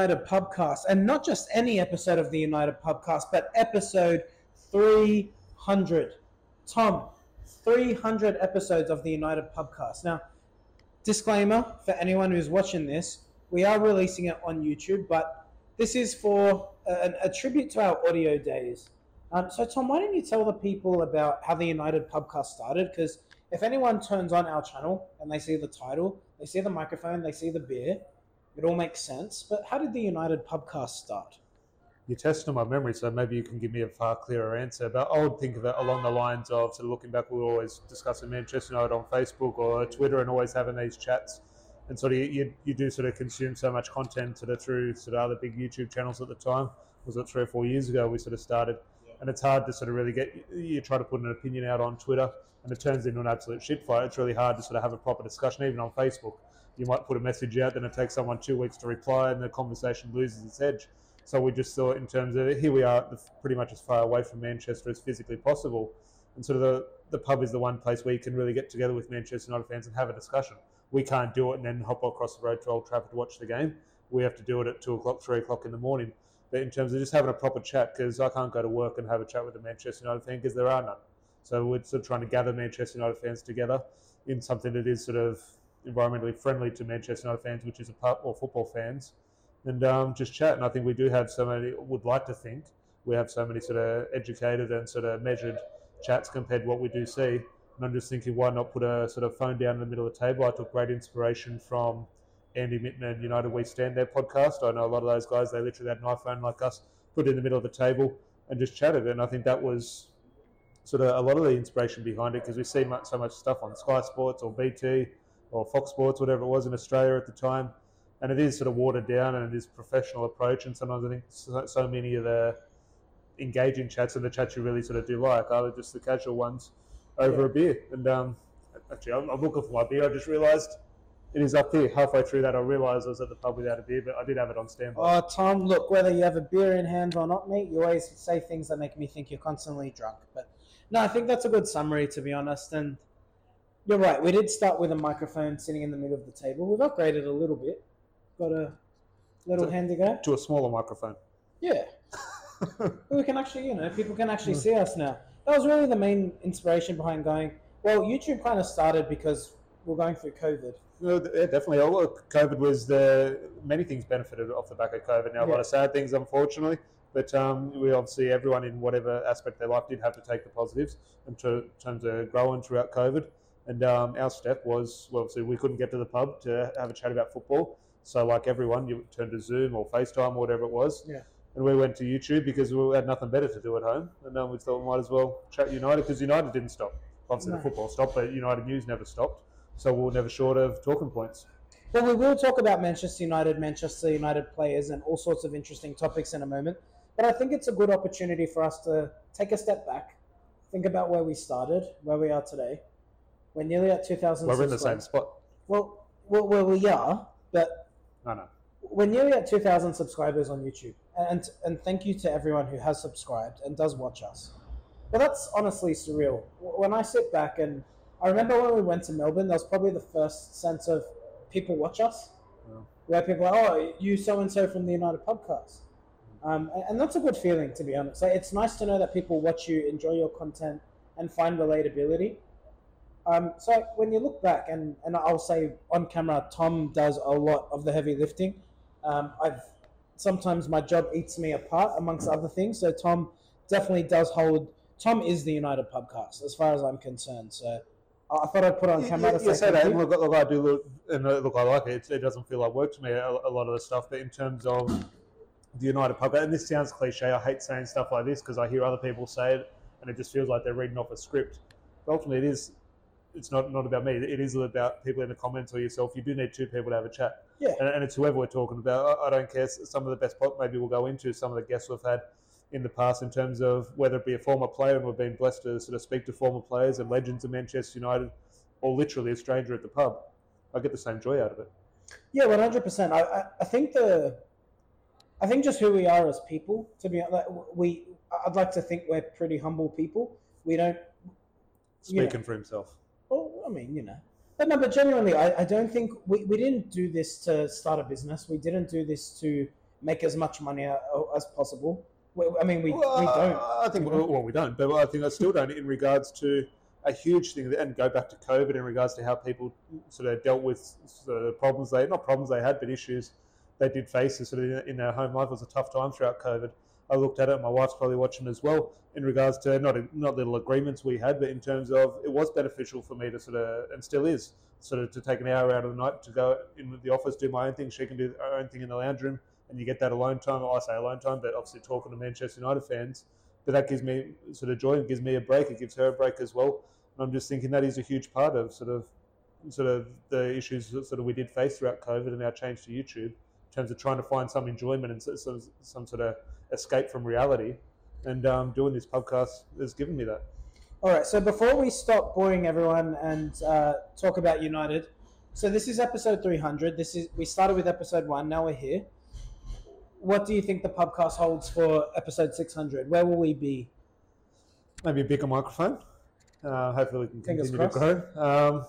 United Pubcast, and not just any episode of the United Pubcast, but episode 300. Tom, 300 episodes of the United Pubcast. Now, disclaimer for anyone who's watching this, we are releasing it on YouTube, but this is for a, a tribute to our audio days. Um, so, Tom, why don't you tell the people about how the United Pubcast started? Because if anyone turns on our channel and they see the title, they see the microphone, they see the beer, it all makes sense. But how did the United Pubcast start? You're testing my memory, so maybe you can give me a far clearer answer. But I would think of it along the lines of sort of looking back, we were always discussing Manchester United on Facebook or Twitter and always having these chats. And sort of you, you, do sort of consume so much content sort of through sort of other big YouTube channels at the time. Was it three or four years ago we sort of started? And it's hard to sort of really get, you try to put an opinion out on Twitter and it turns into an absolute shit fight. It's really hard to sort of have a proper discussion, even on Facebook. You might put a message out, then it takes someone two weeks to reply, and the conversation loses its edge. So we just thought, in terms of here we are, pretty much as far away from Manchester as physically possible, and sort of the the pub is the one place where you can really get together with Manchester United fans and have a discussion. We can't do it and then hop across the road to Old Trafford to watch the game. We have to do it at two o'clock, three o'clock in the morning. But in terms of just having a proper chat, because I can't go to work and have a chat with a Manchester United fan because there are none. So we're sort of trying to gather Manchester United fans together in something that is sort of environmentally friendly to Manchester United fans, which is a pub or football fans, and um, just chat. And I think we do have so many. Would like to think we have so many sort of educated and sort of measured chats compared to what we do see. And I'm just thinking, why not put a sort of phone down in the middle of the table? I took great inspiration from Andy Mitten and United We Stand their podcast. I know a lot of those guys. They literally had an iPhone like us, put it in the middle of the table, and just chatted. And I think that was sort of a lot of the inspiration behind it because we see much, so much stuff on Sky Sports or BT or Fox Sports, whatever it was in Australia at the time. And it is sort of watered down and it is professional approach. And sometimes I think so, so many of the engaging chats and the chats you really sort of do like are just the casual ones over Yeah. a beer. And um, actually, I'm, I'm looking for my beer. I just realised it is up here. Halfway through that, I realised I was at the pub without a beer, but I did have it on standby. Oh, Tom, look, whether you have a beer in hand or not, mate, you always say things that make me think you're constantly drunk. But no, I think that's a good summary, to be honest. And you're right, we did start with a microphone sitting in the middle of the table. We've upgraded a little bit. Got a little So- handy guy. to a smaller microphone. Yeah. we can actually, you know, people can actually see us now. That was really the main inspiration behind going. Well, YouTube kind of started because we're going through COVID. No, yeah, definitely. Oh, COVID was the many things benefited off the back of COVID. Now a Yeah. lot of sad things, unfortunately, but um, we obviously everyone in whatever aspect of their life did have to take the positives in ter- terms of growing throughout COVID. And um, our step was well, obviously we couldn't get to the pub to have a chat about football. So like everyone, you turned to Zoom or FaceTime or whatever it was. Yeah. And we went to YouTube because we had nothing better to do at home. And then we thought we might as well chat United because United didn't stop. Obviously No. the football stopped, but United News never stopped. So we were never short of talking points. Well, we will talk about Manchester United, Manchester United players, and all sorts of interesting topics in a moment. But I think it's a good opportunity for us to take a step back, think about where we started, where we are today. We're nearly at 2,000 We're in the same spot. Well, well, well, we are, but No, no. we're nearly at 2,000 subscribers on YouTube. And, and thank you to everyone who has subscribed and does watch us. But that's honestly surreal. When I sit back and I remember when we went to Melbourne, that was probably the first sense of people watch us. Yeah. Where people are, oh, you so and so from the United podcast. Um, and, and that's a good feeling, to be honest. Like, it's nice to know that people watch you, enjoy your content, and find relatability. Um, so when you look back, and, and I'll say on camera, Tom does a lot of the heavy lifting. Um, I've sometimes my job eats me apart amongst other things. So Tom definitely does hold. Tom is the United Pubcast, as far as I'm concerned. So I thought I'd put it on camera You, to you say that. Look, look, I do look, and uh, look, I like it. It doesn't feel like work to me. A, a lot of the stuff, but in terms of the United Pub, and this sounds cliche. I hate saying stuff like this because I hear other people say it, and it just feels like they're reading off a script. But ultimately, it is. It's not not about me. It is about people in the comments or yourself. You do need two people to have a chat. Yeah. and, and it's whoever we're talking about. I, I don't care. Some of the best pot maybe we'll go into some of the guests we've had in the past in terms of whether it be a former player, and we've been blessed to sort of speak to former players and legends of Manchester United, or literally a stranger at the pub. I get the same joy out of it. Yeah, one hundred percent. I I- think the, I think just who we are as people. To be like we, I'd like to think we're pretty humble people. We don't. Speaking for himself. Well, I mean, you know, But no, but genuinely, I, I don't think we, we didn't do this to start a business. We didn't do this to make as much money uh, as possible. We, I mean, we, Well, we don't. I think well, we don't, but I think I still don't in regards to a huge thing. And go back to COVID in regards to how people sort of dealt with sort of problems they not problems they had, but issues they did face sort of in their home life. It was a tough time throughout COVID. I looked at it. My wife's probably watching as well. In regards to not not little agreements we had, but in terms of it was beneficial for me to sort of and still is sort of to take an hour out of the night to go in the office, do my own thing. She can do her own thing in the lounge room, and you get that alone time. I say alone time, but obviously talking to Manchester United fans. But that gives me sort of joy and gives me a break. It gives her a break as well. And I'm just thinking that is a huge part of sort of sort of the issues that sort of we did face throughout COVID and our change to YouTube in terms of trying to find some enjoyment and some, some sort of escape from reality. And um, doing this podcast has given me that. All right. So before we stop boring everyone and uh, talk about United, so this is episode 300. This is we started with episode one. Now we're here. What do you think the podcast holds for episode 600? Where will we be? Maybe a bigger microphone. Uh, hopefully, we can Fingers continue to grow. Um,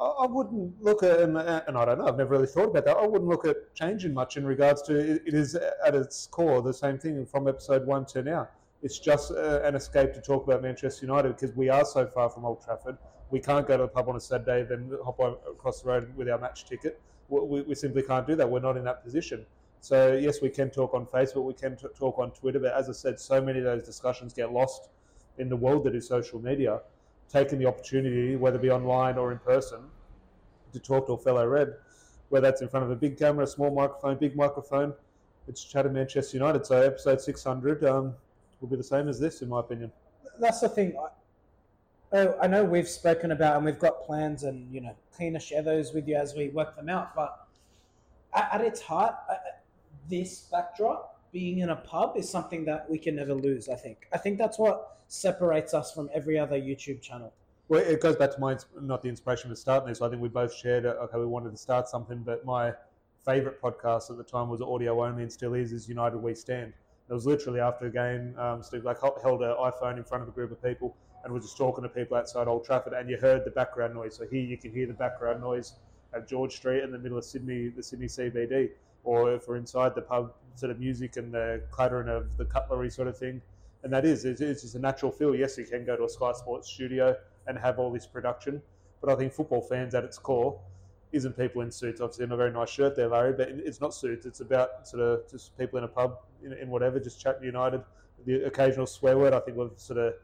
I, wouldn't look at, and, and I don't know, I've never really thought about that. I wouldn't look at changing much in regards to it, it is at its core the same thing from episode one to now. It's just uh, an escape to talk about Manchester United because we are so far from Old Trafford. We can't go to the pub on a Saturday, then hop across the road with our match ticket. We, we, we simply can't do that. We're not in that position. So yes, we can talk on Facebook, we can t- talk on Twitter, but as I said, so many of those discussions get lost in the world that is social media. Taking the opportunity, whether it be online or in person, to talk to a fellow Red, whether that's in front of a big camera, a small microphone, big microphone, it's chat Manchester United. So episode 600 um, will be the same as this, in my opinion. That's the thing. I, oh, I know we've spoken about and we've got plans, and you know, cleaner those with you as we work them out. But at, at its heart, this backdrop, being in a pub, is something that we can never lose. I think. I think that's what separates us from every other YouTube channel. Well, it goes back to my not the inspiration for starting this. I think we both shared uh, okay, we wanted to start something, but my favourite podcast at the time was audio only and still is is United We Stand. It was literally after a game, um, Steve like held an iPhone in front of a group of people and was just talking to people outside Old Trafford, and you heard the background noise. So here you can hear the background noise at George Street in the middle of Sydney, the Sydney CBD, or if we're inside the pub, sort of music and the clattering of the cutlery sort of thing. And that is, it's just a natural feel. Yes, you can go to a Sky Sports studio and have all this production, but I think football fans at its core isn't people in suits. Obviously, in a very nice shirt there, Larry, but it's not suits. It's about sort of just people in a pub, in, in whatever, just chatting United. The occasional swear word, I think we've sort of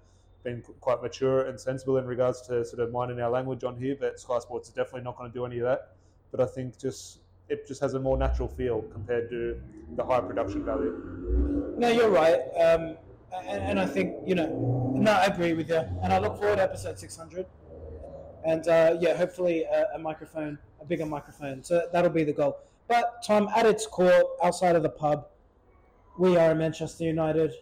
been quite mature and sensible in regards to sort of minding our language on here, but Sky Sports is definitely not going to do any of that. But I think just it just has a more natural feel compared to the high production value. No, you're right. Um, and, and I think, you know, no, I agree with you. And I look forward to episode 600. And uh, yeah, hopefully a, a microphone, a bigger microphone. So that'll be the goal. But Tom, at its core, outside of the pub, we are a Manchester United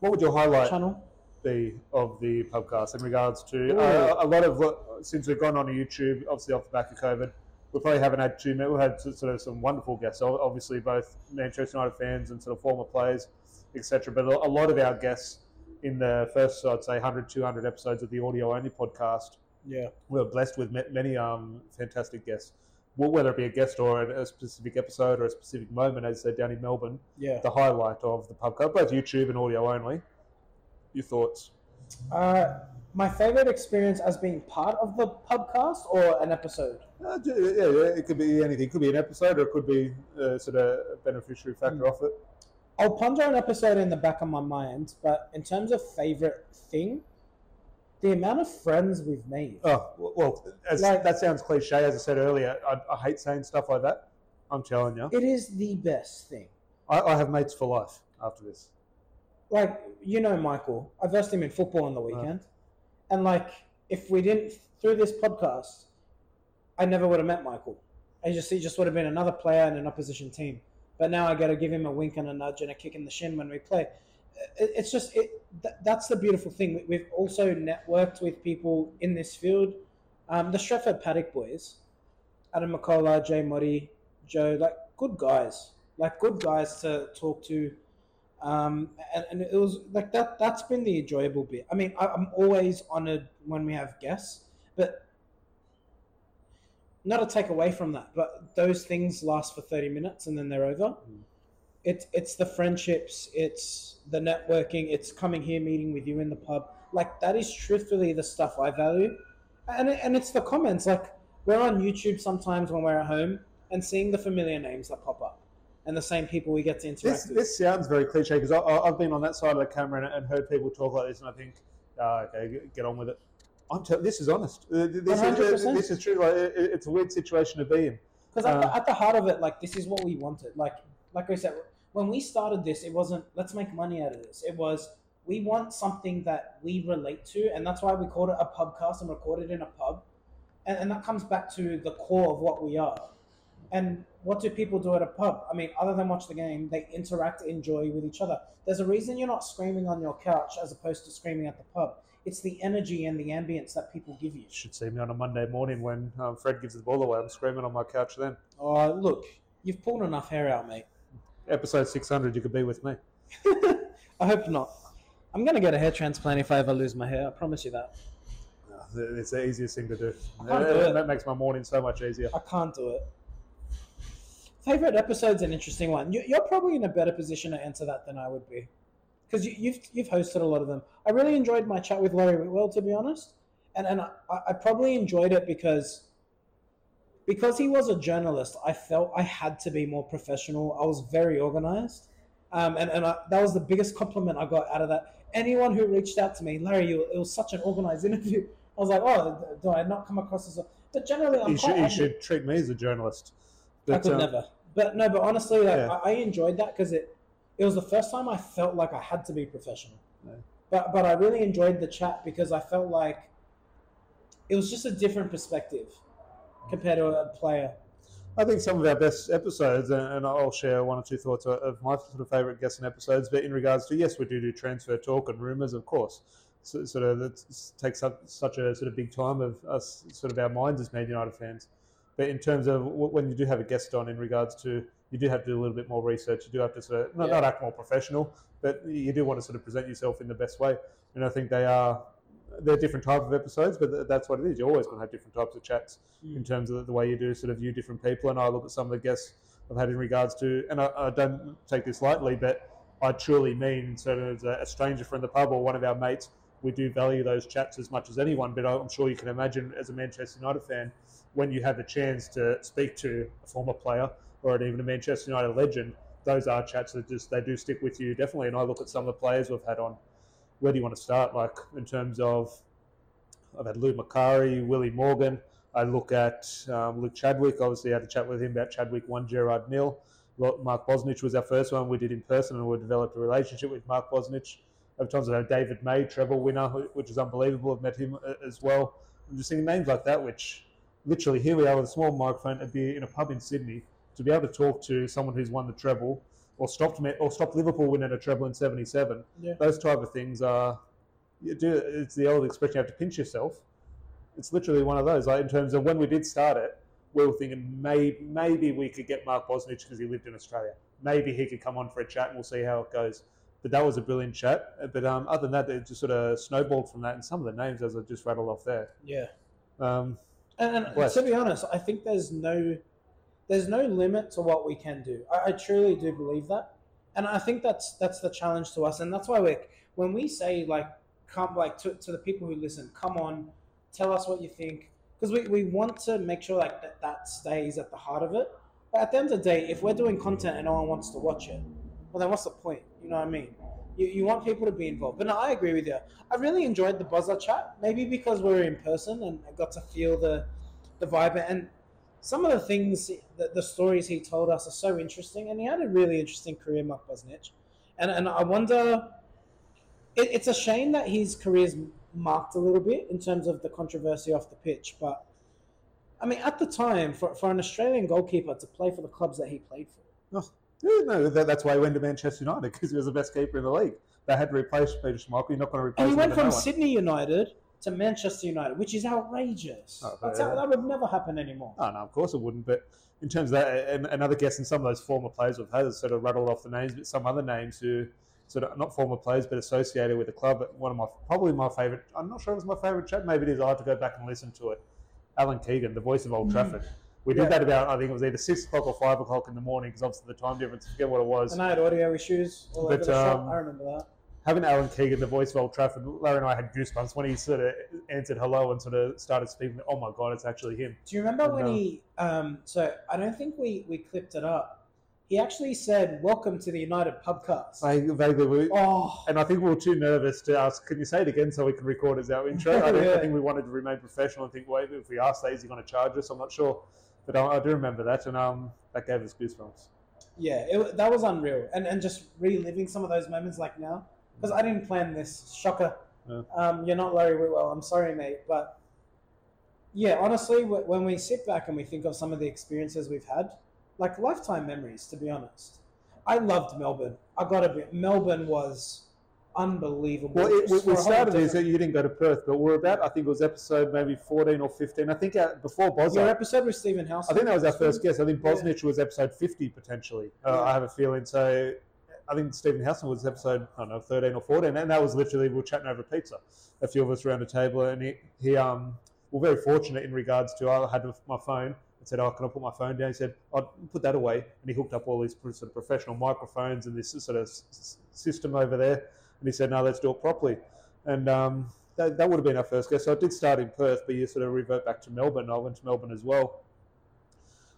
What would your highlight channel. be of the podcast in regards to uh, a lot of what, since we've gone on to YouTube, obviously off the back of COVID, we probably haven't had too many. We've had sort of some wonderful guests, obviously both Manchester United fans and sort of former players, etc. But a lot of our guests in the first, I'd say, 100, 200 episodes of the audio only podcast, Yeah. we were blessed with many um, fantastic guests. Well, Whether it be a guest or a a specific episode or a specific moment, as I said, down in Melbourne, Yeah. the highlight of the podcast, both YouTube and audio only. Your thoughts? Uh, my favorite experience as being part of the podcast or an episode? Uh, yeah, yeah, it could be anything. It could be an episode, or it could be uh, sort of a beneficiary factor off it. I'll ponder an episode in the back of my mind, but in terms of favorite thing, the amount of friends we've made. Oh well, as, Like- that sounds cliche. As I said earlier, I, I hate saying stuff like that. I'm telling you, It is the best thing. I, I have mates for life after this. Like, you know, Michael, I versed him in football on the uh-huh. weekend. And, like, if we didn't, through this podcast, I never would have met Michael. I just, he just would have been another player in an opposition team. But now I got to give him a wink and a nudge and a kick in the shin when we play. It, it's just, it, th- that's the beautiful thing. We- We've also networked with people in this field. Um, the Stretford Paddock boys, Adam McKola, Jay Motty, Joe, like, good guys. Like, good guys to talk to. Um, and, and it was like that. That's been the enjoyable bit. I mean, I, I'm always honored when we have guests, but not to take away from that, but those things last for 30 minutes and then they're over. Mm. It's it's the friendships, it's the networking, it's coming here, meeting with you in the pub. Like that is truthfully the stuff I value, and and it's the comments. Like we're on YouTube sometimes when we're at home and seeing the familiar names that pop up, and the same people we get to interact This, with. this sounds very cliche because I've been on that side of the camera and, and heard people talk like this, and I think, oh, okay, get on with it. I'm tell- this is honest. Uh, This is, 100%. this is true. Like, it- it's a weird situation to be in. Because at, Uh, the, at the heart of it, like this is what we wanted. Like like I said, when we started this, it wasn't let's make money out of this. It was we want something that we relate to, and that's why we called it a pubcast and recorded in a pub, and, and that comes back to the core of what we are. And what do people do at a pub? I mean, other than watch the game, they interact, enjoy with each other. There's a reason you're not screaming on your couch as opposed to screaming at the pub. It's the energy and the ambience that people give you. You should see me on a Monday morning when um, Fred gives the ball away. I'm screaming on my couch then. Oh, look, you've pulled enough hair out, mate. Episode 600, you could be with me. I hope not. I'm gonna get a hair transplant if I ever lose my hair. I promise you that. Uh, It's the easiest thing to do. I can't do it. That makes my morning so much easier. I can't do it. Favorite episode's an interesting one. You're probably in a better position to answer that than I would be, because you, you've you've hosted a lot of them. I really enjoyed my chat with Laurie Whitwell, to be honest, and and I, I probably enjoyed it because because he was a journalist. I felt I had to be more professional. I was very organized, um, and and I, that was the biggest compliment I got out of that. Anyone who reached out to me, Larry, you, it was such an organized interview. I was like, oh, do I not come across as a? But generally, I'm You should, you should treat me as a journalist. I could um, never. But no, but honestly, like, Yeah. I, I enjoyed that because it it was the first time I felt like I had to be professional. Yeah. But but I really enjoyed the chat because I felt like it was just a different perspective mm. compared to a player. I think some of our best episodes, and I'll share one or two thoughts of- of my sort of favourite guests and episodes. But in regards to yes, we do do transfer talk and rumours, of course. So, sort of that takes up such a sort of big time of us, sort of our minds as Man United fans. But in terms of when you do have a guest on, in regards to you do have to do a little bit more research. You do have to sort of not, Yeah. not act more professional, but you do want to sort of present yourself in the best way. And I think they are they're different type of episodes, but th- that's what it is. You're always going to have different types of chats mm. in terms of the way you do sort of view different people. And I look at some of the guests I've had in regards to, and I, I don't take this lightly, but I truly mean sort of as a, a stranger from the pub or one of our mates, we do value those chats as much as anyone. But I'm sure you can imagine as a Manchester United fan, when you have a chance to speak to a former player or even a Manchester United legend, those are chats that just they do stick with you definitely. And I look at some of the players we've had on. Where do you want to start? Like in terms of, I've had Lou Macari, Willie Morgan. I look at um, Luke Chadwick. Obviously, I had a chat with him about Chadwick one, Gerrard nil. Mark Bosnich was our first one. We did in person, and we developed a relationship with Mark Bosnich. Over times, I know David May, treble winner, which is unbelievable. I've met him uh, as well. I'm just seeing names like that, which literally here we are with a small microphone to be in a pub in Sydney to be able to talk to someone who's won the treble or stopped Me- or stopped Liverpool winning a treble in '77. Yeah. Those type of things are. You do. It's the old expression: you have to pinch yourself it's literally one of those. Like in terms of when we did start it, we were thinking maybe maybe we could get Mark Bosnich because he lived in Australia. Maybe he could come on for a chat and we'll see how it goes. But that was a brilliant chat. But um, other than that, it just sort of snowballed from that. And some of the names, as I just rattled off there. Yeah. Um, And, and to be honest, I think there's no there's no limit to what we can do. I, I truly do believe that, and I think that's that's the challenge to us, and that's why we when we say like come like to, to the people who listen, come on, tell us what you think, because we, we want to make sure like that that stays at the heart of it. But at the end of the day, if we're doing content and no one wants to watch it, well then what's the point? You know what I mean? You, you want people to be involved. But no, I agree with you. I really enjoyed the buzzer chat, maybe because we were in person and I got to feel the the vibe and some of the things that the stories he told us are so interesting and he had a really interesting career mark Bosnich and and I wonder it, it's a shame that his career's marked a little bit in terms of the controversy off the pitch but I mean at the time for, for an Australian goalkeeper to play for the clubs that he played for oh, yeah, no, that, that's why he went to Manchester United because he was the best keeper in the league. They had to replace Peter Schmeichel. You're not going to replace and he went from no. Sydney United to Manchester United which is outrageous Oh, That's yeah. how, that would never happen anymore Oh, no, of course it wouldn't. But in terms of that, and another guess and some of those former players we've had has sort of rattled off the names, but some other names who sort of not former players but associated with the club. But one of my probably my favourite. I'm not sure it was my favourite chat. Maybe it is. I have to go back and listen to it. Alan Keegan, the voice of Old Mm. Trafford. We did Yeah. that about I think it was either six o'clock or five o'clock in the morning because obviously the time difference. I forget what it was. And I had audio issues all over But, um, I remember that. Having Alan Keegan, the voice of Old Trafford, Larry and I had goosebumps when he sort of answered hello and sort of started speaking. Oh my god, it's actually him. Do you remember when no. he? Um, so I don't think we we clipped it up. He actually said, "Welcome to the United Pubcast." I vaguely, we- oh, and I think we were too nervous to ask. Can you say it again so we can record as our intro? I, don't, Yeah. I think we wanted to remain professional and think, wait, if we ask that, is he going to charge us? I'm not sure, but I, I do remember that, and um, that gave us goosebumps. yeah, it, that was unreal, and and just reliving some of those moments like now because I didn't plan this. Shocker. Yeah. Um, you're not Laurie Whitwell. I'm sorry, mate, but yeah, honestly, when we sit back and we think of some of the experiences we've had, like lifetime memories, to be honest. I loved Melbourne. I gotta be. Melbourne was unbelievable. Well, it, we, we started this. You didn't go to Perth, but we're about. I think it was episode maybe 14 or 15. I think uh, before Your Bosnich. episode with Stephen House. I think that was our first guest. I think Yeah. Bosnich was episode 50 potentially. Uh, Yeah. I have a feeling. So I think Stephen Housen was episode I don't know 13 or 14, and that was literally we were chatting over pizza, a few of us around a table, and he, he um we're very fortunate in regards to I had my phone. and said, "Oh, can I put my phone down?" He said, "I'll put that away," and he hooked up all these sort of professional microphones and this sort of s- system over there, and he said, "No, let's do it properly." And um, that, that would have been our first guest. So I did start in Perth, but you sort of revert back to Melbourne. I went to Melbourne as well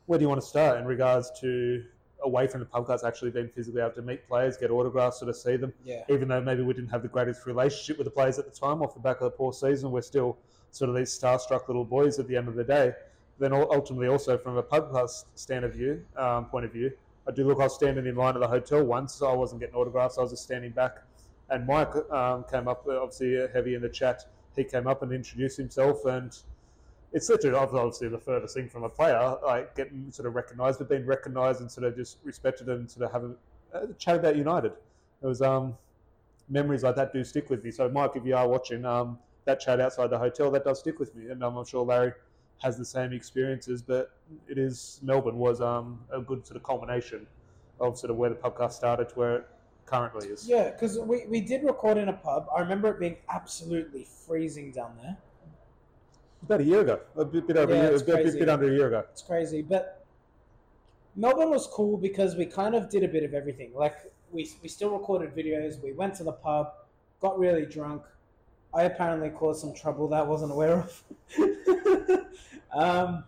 where do you want to start in regards to away from the podcast actually being physically able to meet players, get autographs, sort of see them? Yeah. Even though maybe we didn't have the greatest relationship with the players at the time off the back of the poor season, we're still sort of these starstruck little boys at the end of the day. Then ultimately, also from a podcast stand of view, um, point of view, I do look. I was standing in line at the hotel once, so I wasn't getting autographs. I was just standing back, and Mike um, came up, obviously uh, heavy in the chat. He came up and introduced himself, and it's literally obviously the furthest thing from a player, like getting sort of recognised, but being recognised and sort of just respected and sort of having a chat about United. It was um, memories like that do stick with me. So, Mike, if you are watching, um, that chat outside the hotel that does stick with me, and I'm sure Larry has the same experiences. But it is Melbourne was um, a good sort of culmination of sort of where the podcast started to where it currently is. Yeah, because we, we did record in a pub. I remember it being absolutely freezing down there. About a year ago, a bit, bit over Yeah, a year, a bit, bit under a year ago. It's crazy, but Melbourne was cool because we kind of did a bit of everything. Like we we still recorded videos. We went to the pub, got really drunk. I apparently caused some trouble that I wasn't aware of. um,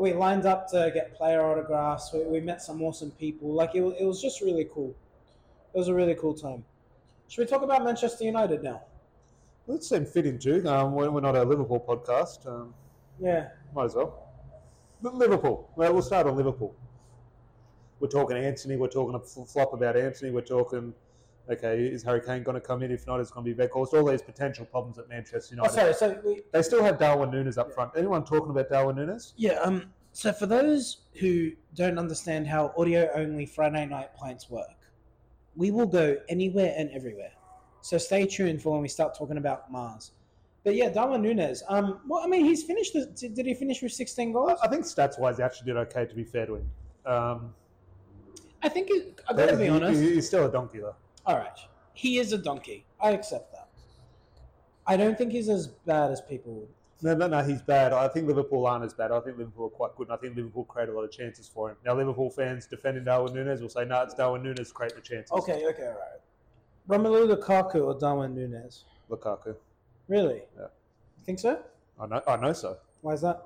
we lined up to get player autographs. We, we met some awesome people. Like it, it was just really cool. It was a really cool time. Should we talk about Manchester United now? Well, it seemed fitting too. Um, we're, we're not a Liverpool podcast. Um, Yeah. might as well. But Liverpool. Well, we'll start on Liverpool. We're talking Antony. We're talking a flop about Antony. We're talking, okay, is Harry Kane going to come in? If not, it's going to be Weghorst. All these potential problems at Manchester Oh, United. sorry. So we, They still have Darwin Núñez up front. Anyone talking about Darwin Núñez? Yeah, um, so for those who don't understand how audio only Friday night pints work, we will go anywhere and everywhere. So stay tuned for when we start talking about Mars. But yeah, Darwin Núñez. Um, well, I mean, he's finished. The, did he finish with 16 goals? I think stats wise, he actually did okay. To be fair to him, um, I think it, I gotta be honest. he- he's still a donkey though. All right, he is a donkey. I accept that. I don't think he's as bad as people. No, no, no, he's bad. I think Liverpool aren't as bad. I think Liverpool are quite good, and I think Liverpool create a lot of chances for him. Now, Liverpool fans defending Darwin Núñez will say, "No, it's Darwin Núñez creating the chances." Okay, okay, all right. Romelu Lukaku or Darwin Núñez? Lukaku. Really? Yeah. You think so? I know, I know so. Why is that?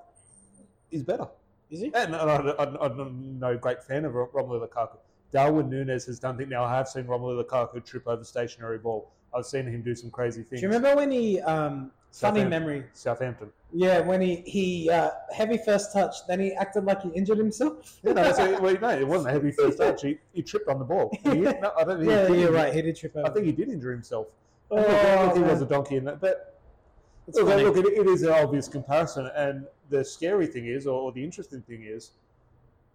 He's better. Is he? And I, I'm no great fan of Romelu Lukaku. Darwin Núñez has done things. Now, I have seen Romelu Lukaku trip over stationary ball. I've seen him do some crazy things. Do you remember when he um funny memory? Southampton? Yeah, when he he uh, heavy first touch, then he acted like he injured himself. Yeah, no, a, well, no, it wasn't a heavy first touch. He, he tripped on the ball. He, no, I don't think Yeah, he did you're injure- right. He did trip over. I think he did injure himself. Oh, he was a donkey in that, but It's look, funny. look it, it is an obvious comparison. And the scary thing is, or, the interesting thing is,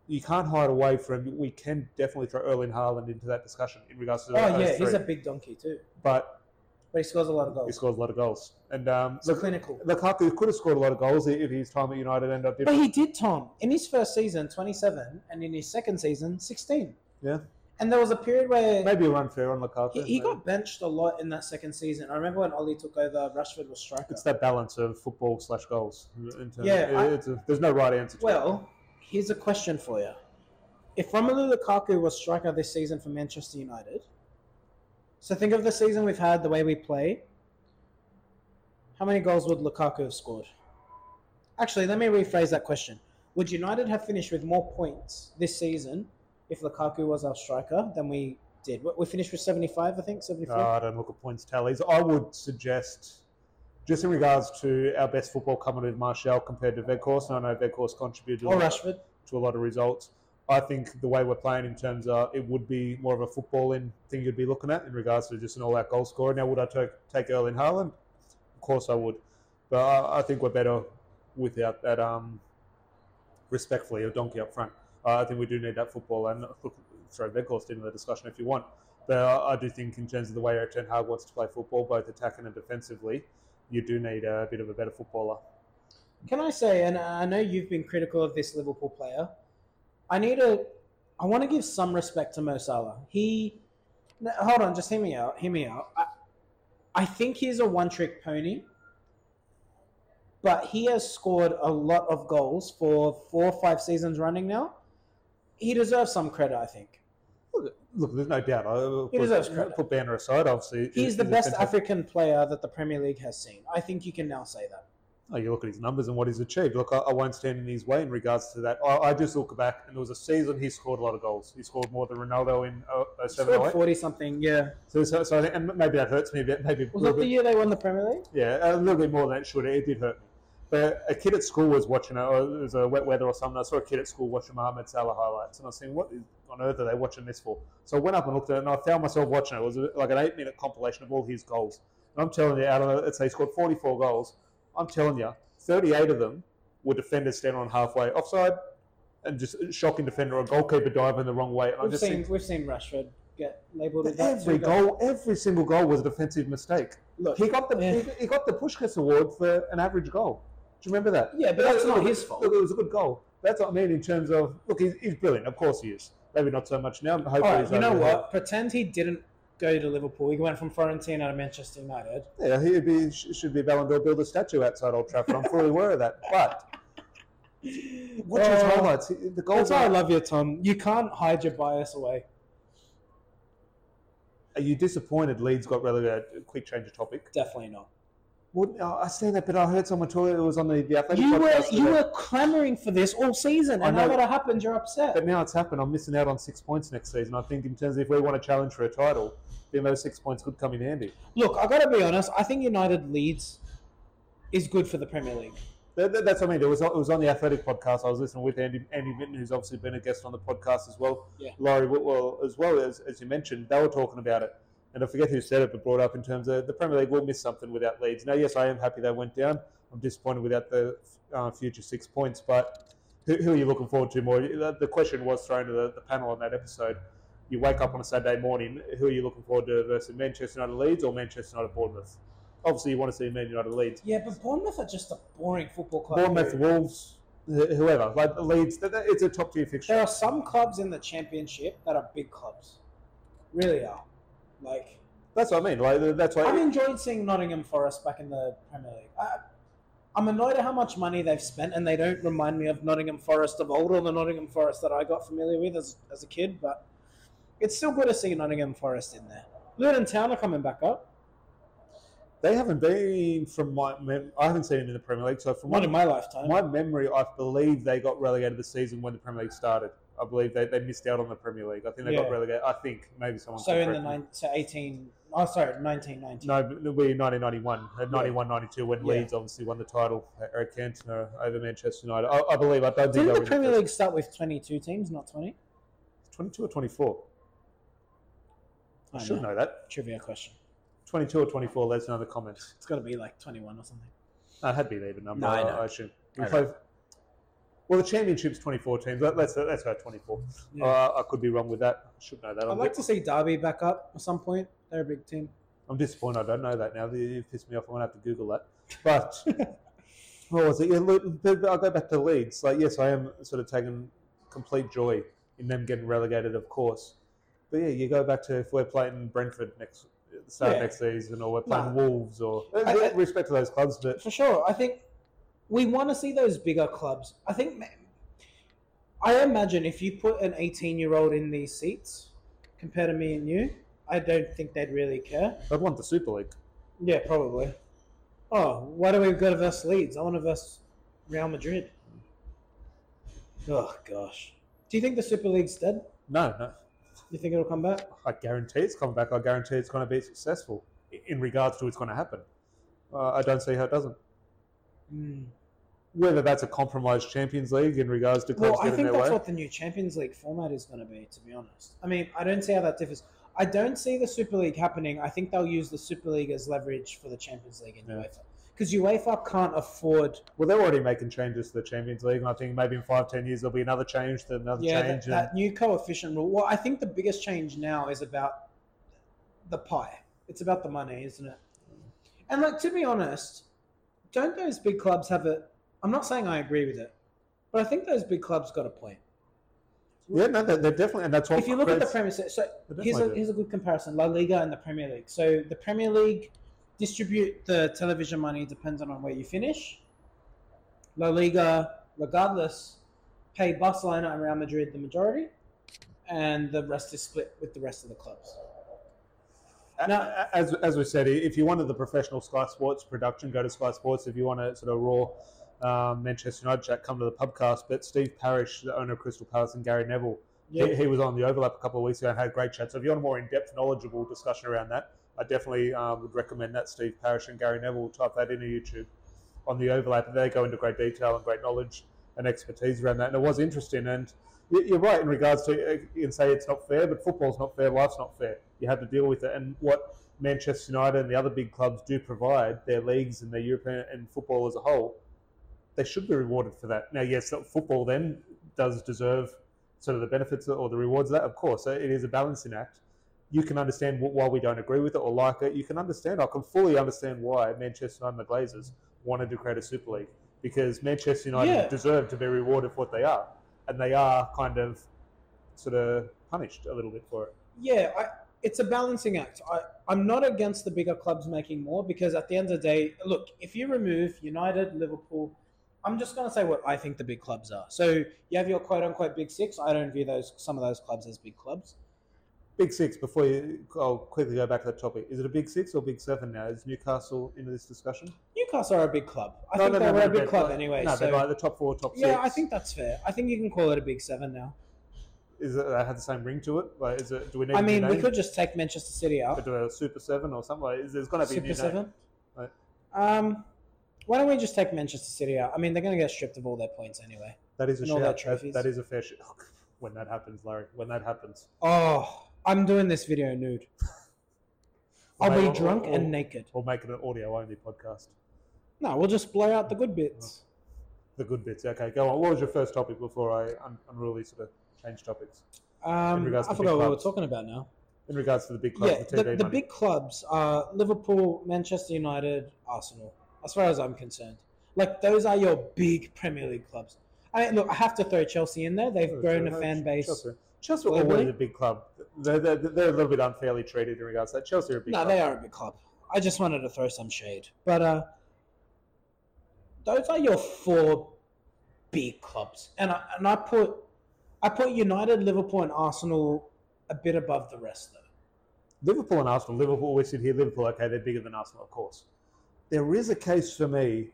you can't hide away from. We can definitely throw Erling Haaland into that discussion in regards to. oh yeah, he's a big donkey too, but but he scores a lot of goals. he scores a lot of goals. And um, So look, clinical. Lukaku could have scored a lot of goals if his time at United ended up But he did, Tom. In his first season, 27, and in his second season, 16. Yeah. And there was a period where Maybe we're unfair on Lukaku. he, he got benched a lot in that second season. I remember when Ole took over, Rashford was striker. It's that balance of football slash goals. Yeah, I- a- there's no right answer. Well, here's a question for you. If Romelu Lukaku was striker this season for Manchester United, so think of the season we've had, the way we play. How many goals would Lukaku have scored? Actually, let me rephrase that question. Would United have finished with more points this season if Lukaku was our striker than we did? We- finished with 75, I think, 74. No, I don't look at points tallies. I would suggest, just in regards to our best football coming with Martial compared to Weghorst, and I know Weghorst contributed or lot Rashford. to a lot of results. I think the way we're playing in terms of it would be more of a footballing thing you'd be looking at in regards to just an all-out goal scorer. Now, would I take take Erling Haaland? Of course, I would, but I, I think we're better without that. Um, respectfully, a donkey up front. Uh, I think we do need that football, and look, throw Weghorst into the discussion if you want. But I, I do think, in terms of the way Erik Ten Hag wants to play football, both attacking and defensively, you do need a bit of a better footballer. Can I say, and I know you've been critical of this Liverpool player, I need to, I want to give some respect to Mo Salah. He, no, hold on, just hear me out. Hear me out. I, I think he's a one-trick pony, but he has scored a lot of goals for four or five seasons running now. He deserves some credit, I think. Look, look, there's no doubt. I uh, He put, deserves credit. put Banner aside, obviously. He's the a best African player that the Premier League has seen. I think you can now say that. Oh, you look at his numbers and what he's achieved. Look, I, I won't stand in his way in regards to that. I, I just look back, and there was a season he scored a lot of goals. He scored more than Ronaldo in uh, He 07 scored 08. 40 something, yeah. So, so, so I think, and maybe that hurts me a bit. Maybe Was that the year they won the Premier League? yeah, a little bit more than it should. It did hurt me. But a kid at school was watching it. It was a wet weather or something. I saw a kid at school watching Mohamed Salah highlights, and I was thinking, what on earth are they watching this for? So I went up and looked at it, and I found myself watching it. It was like an eight-minute compilation of all his goals. And I'm telling you, out of let's say he scored 44 goals, I'm telling you, 38 of them were defenders standing on halfway offside, and just shocking defender or goalkeeper diving the wrong way. And We've just seen, think we've seen Rashford get labelled with every goal, every single goal was a defensive mistake. Look, He got the Yeah. he, he got the Puskás Award for an average goal. Do you remember that? Yeah, but that's not his fault. Look, it was a good goal. That's what I mean in terms of look, he's, he's brilliant. Of course he is. Maybe not so much now. Hopefully, right, you know what? Pretend he didn't go to Liverpool. He went from Fiorentina to Manchester United. Yeah, he'd be sh- should be Ballon d'Or build a statue outside Old Trafford. I'm fully aware of that. But watch his Oh, highlights. The goals That's why I love you, Tom. You can't hide your bias away. Are you disappointed Leeds got relegated? Quick change of topic. Definitely not. Well, no, uh, I stand that, but I heard someone talk. It was on the, the athletic You were podcast you today. were clamoring for this all season, I and now know. that it happened, you're upset. But now it's happened. I'm missing out on six points next season. I think in terms of if we want to challenge for a title, then those six points could come in handy. Look, I got to be honest. I think United Leeds is good for the Premier League. That, that- that's what I mean. It was, it was on the Athletic podcast. I was listening with Andy, Andy Mitten, who's obviously been a guest on the podcast as well. Yeah. Laurie Whitwell, as well as, as you mentioned, they were talking about it. And I forget who said it, but brought up in terms of the Premier League will miss something without Leeds. Now, yes, I am happy they went down. I'm disappointed without the uh, future six points, but who, who are you looking forward to more? The, question was thrown to the, the panel on that episode. You wake up on a Saturday morning, who are you looking forward to versus Manchester United Leeds or Manchester United Bournemouth? Obviously, you want to see Man United Leeds. Yeah, but Bournemouth are just a boring football club. Bournemouth, period. Wolves, whoever. Like Leeds, it's a top tier fixture. There are some clubs in the Championship that are big clubs. Really are. Like That's what I mean. Like that's why. I've enjoyed seeing Nottingham Forest back in the Premier League. I, I'm annoyed at how much money they've spent, and they don't remind me of Nottingham Forest of old or the Nottingham Forest that I got familiar with as, as a kid. But it's still good to see Nottingham Forest in there. Luton Town are coming back up. they haven't been from my. Mem- I haven't seen them in the Premier League. So from Not my, in my lifetime. my memory, I believe they got relegated the season when the Premier League started. I believe they, they missed out on the Premier League. I think they got relegated. I think maybe someone. so in the nine, so 18, oh sorry, 1990. No, but it'll be 1991, uh, 91, 92 when Yeah. Leeds obviously won the title. uh, Eric Cantona over Manchester United. I, I believe. I don't think Didn't they the Premier League start with 22 teams, not 20? 22 or 24. I, I should know. know that. Trivia question. 22 or 24. Let us know in the comments. It's got to be like 21 or something. No, it had to be the even number. No, I I. I assume. We play- well, the championship's 24 teams. Let, let's go 24. Yeah. Uh, I could be wrong with that. I should know that. I'd I'm, like to see Derby back up at some point. They're a big team. I'm disappointed. I don't know that now. You pissed me off. I'm gonna have to Google that. But what was it? Yeah, I'll go back to Leeds. Like, yes, I am sort of taking complete joy in them getting relegated, of course. But yeah, you go back to if we're playing Brentford next start Yeah. next season, or we're playing No. Wolves, or I- I- respect to those clubs, but For sure. I think we want to see those bigger clubs. I think, I imagine if you put an 18 year old in these seats compared to me and you, I don't think they'd really care. I'd want the Super League. Yeah, probably. Oh, why do we go to verse Leeds? I want to verse Real Madrid. Oh, gosh. Do you think the Super League's dead? No, no. Do you think it'll come back? I guarantee it's coming back. I guarantee it's going to be successful in regards to what's going to happen. Uh, I don't see how it doesn't. Mm. Whether that's a compromised Champions League in regards to clubs Well, I think that's way. what the new Champions League format is going to be, to be honest. I mean, I don't see how that differs. I don't see the Super League happening. I think they'll use the Super League as leverage for the Champions League in Yeah. UEFA. Because UEFA can't afford. Well, they're already making changes to the Champions League, and I think maybe in five, ten years there'll be another change, another Yeah, that, change. and that new coefficient rule. Well, I think the biggest change now is about the pie. It's about the money, isn't it? And like to be honest, don't those big clubs have a? I'm not saying I agree with it, but I think those big clubs got a point. yeah, no, they're, they're definitely, and that's what. if you look at the Premier, so here's a, do. here's a good comparison: La Liga and the Premier League. So the Premier League distribute the television money depending on where you finish. La Liga, regardless, pay Barcelona and Real Madrid the majority, and the rest is split with the rest of the clubs. Now- as, as we said, if you wanted the professional Sky Sports production, go to Sky Sports. If you want a sort of raw um, Manchester United chat, come to the podcast. But Steve Parish, the owner of Crystal Palace, and Gary Neville, Yeah, he, he was on the overlap a couple of weeks ago and had a great chat. So if you want a more in-depth, knowledgeable discussion around that, I definitely um, would recommend that. Steve Parish and Gary Neville type that into YouTube on the overlap. They go into great detail and great knowledge and expertise around that. And it was interesting. And you're right in regards to uh, you can say it's not fair, but football's not fair. Life's not fair. You have to deal with it. And what Manchester United and the other big clubs do provide, their leagues and their European and football as a whole, they should be rewarded for that. Now, yes, football then does deserve sort of the benefits or the rewards of that. Of course, it is a balancing act. You can understand why we don't agree with it or like it. You can understand. I can fully understand why Manchester United and the Glazers wanted to create a Super League because Manchester United Yeah. deserve to be rewarded for what they are, and they are kind of sort of punished a little bit for it. yeah. I, it's a balancing act. I, I'm not against the bigger clubs making more because at the end of the day, look, if you remove United, Liverpool, I'm just going to say what I think the big clubs are. So you have your quote unquote big six. I don't view those some of those clubs as big clubs. Big six. Before you, I'll quickly go back to that topic. Is it a big six or big seven now? Is Newcastle into this discussion? Newcastle are a big club. I No, think no, they no, were a big club like- anyway. No, so but like the top four, top yeah, six. I think that's fair. I think you can call it a big seven now. is it that had the same ring to it? Like, is it? Do we need? I mean, we could just take Manchester City out. But do a Super Seven or something. Like, is, there's going to be a Super seven. Right. Um, why don't we just take Manchester City out? I mean, they're going to get stripped of all their points anyway. That is a And all their shout. That, that is a fair shit. When that happens, Larry. When that happens, Oh, I'm doing this video nude. I'll Mate, be or- drunk or- and naked. we'll make it an audio-only podcast. No, we'll just blur out the good bits. The good bits. Okay, go on. What was your first topic before I un- unruly sort of change topics? Um, regards I to big forgot what we were clubs. talking about now. In regards to the big clubs, yeah, the the, TV the money. big clubs are Liverpool, Manchester United, Arsenal. As far as I'm concerned, like those are your big Premier League clubs. I mean, look, I have to throw Chelsea in there. They've Oh, grown a fan base. Chelsea, Chelsea are globally. always a big club. They're, they're, they're a little bit unfairly treated in regards to that. Chelsea are a big club. No, club. they are a big club. I just wanted to throw some shade, but uh, those are your four big clubs, and I, and I put I put United, Liverpool, and Arsenal a bit above the rest, though. Liverpool and Arsenal. Liverpool, we sit here. Liverpool, okay, they're bigger than Arsenal, of course. There is a case for me.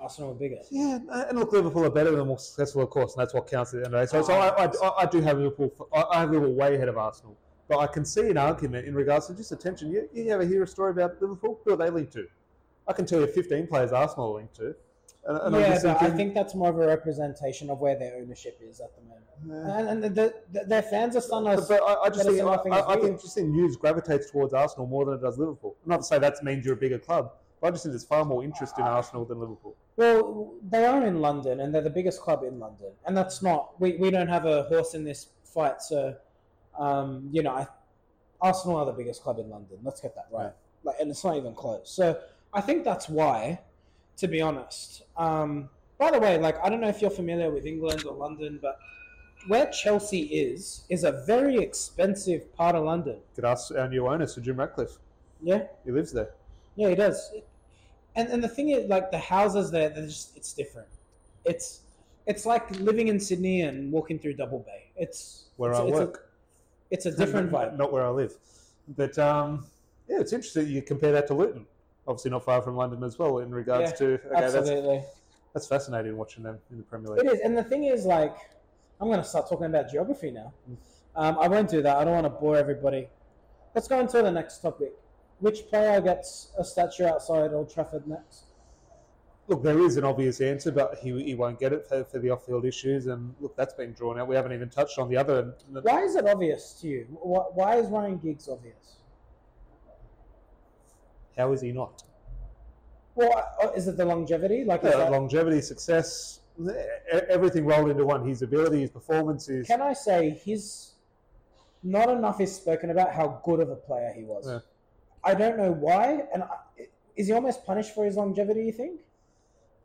Arsenal are bigger. Yeah, and look, Liverpool are better and more successful, of course, and that's what counts at the end of the day. So, so ah. I, I, I do have Liverpool. I, I have Liverpool way ahead of Arsenal, but I can see an argument in regards to just attention. You, you ever hear a story about Liverpool? Who are they linked to? I can tell you 15 players Arsenal are linked to. And, and I'm yeah, but I think that's more of a representation of where their ownership is at the moment, Yeah. and, and the, the, their fans are starting But, to. but I, I just think, I, I, I think just the news gravitates towards Arsenal more than it does Liverpool. Not to say that means you're a bigger club, but I just think there's far more interest in Arsenal than Liverpool. Well, they are in London, and they're the biggest club in London, and that's not. We, we don't have a horse in this fight, so um, you know, I, Arsenal are the biggest club in London. Let's get that right. Like, and it's not even close. So I think that's why, to be honest. Um, by the way, like I don't know if you're familiar with England or London, but where Chelsea is is a very expensive part of London. Could ask our new owner, Sir Jim Ratcliffe. Yeah, He lives there. yeah, he does. And and the thing is, like the houses there, they're just it's different. It's it's like living in Sydney and walking through Double Bay. It's Where it's, I it's work. A, it's a different vibe. Not where I live. But um, yeah, it's interesting you compare that to Luton. Obviously, not far from London as well in regards Yeah, to. Okay, that's, Absolutely. that's fascinating watching them in the Premier League. It is, and the thing is, like, I'm going to start talking about geography now. Um, I won't do that. I don't want to bore everybody. Let's go on to the next topic. Which player gets a statue outside Old Trafford next? Look, there is an obvious answer, but he, he won't get it for, for the off field issues. And look, that's been drawn out. We haven't even touched on the other. Why is it obvious to you? Why, why is Ryan Giggs obvious? How is he not? Well, uh, is it the longevity? Like, is Uh, that- longevity, success, everything rolled into one. His ability, his performance, his. can I say his not enough is spoken about how good of a player he was. Yeah. I don't know why, and I, is he almost punished for his longevity? You think?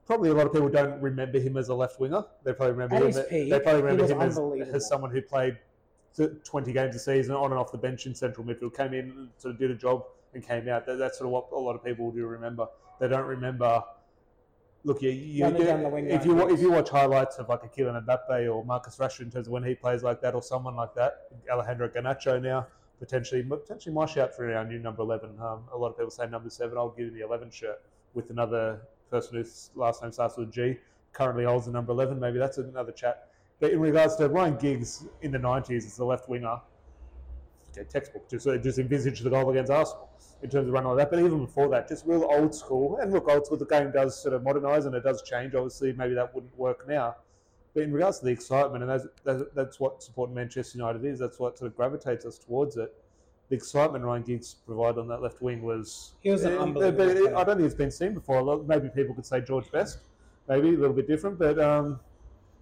Probably a lot of people don't remember him as a left winger. They probably remember At him. his they probably remember him as, as someone who played 20 games a season on and off the bench in central midfield. Came in, sort of did a job, and came out. That, that's sort of what a lot of people do remember. They don't remember. Look, you, you, you- down the wing if you if you watch highlights of like a Kylian Mbappe or Marcus Rashford in terms of when he plays like that, or someone like that, Alejandro Garnacho now potentially potentially my shout for our new number 11. Um, a lot of people say number seven. I'll give him the 11 shirt with another person whose last name starts with G. Currently holds the number 11. Maybe that's another chat. But in regards to Ryan Giggs in the 90s as the left winger, textbook. Just uh, just envisage the goal against Arsenal in terms of running like that. But even before that, just real old school. And look, old school. The game does sort of modernise and it does change. Obviously, maybe that wouldn't work now. But in regards to the excitement, and that's, that's, that's what supporting Manchester United is. That's what sort of gravitates us towards it. The excitement Ryan Giggs provided on that left wing was. He was an eh, unbelievable but player. I don't think it's been seen before. Maybe people could say George Best, maybe a little bit different. But um,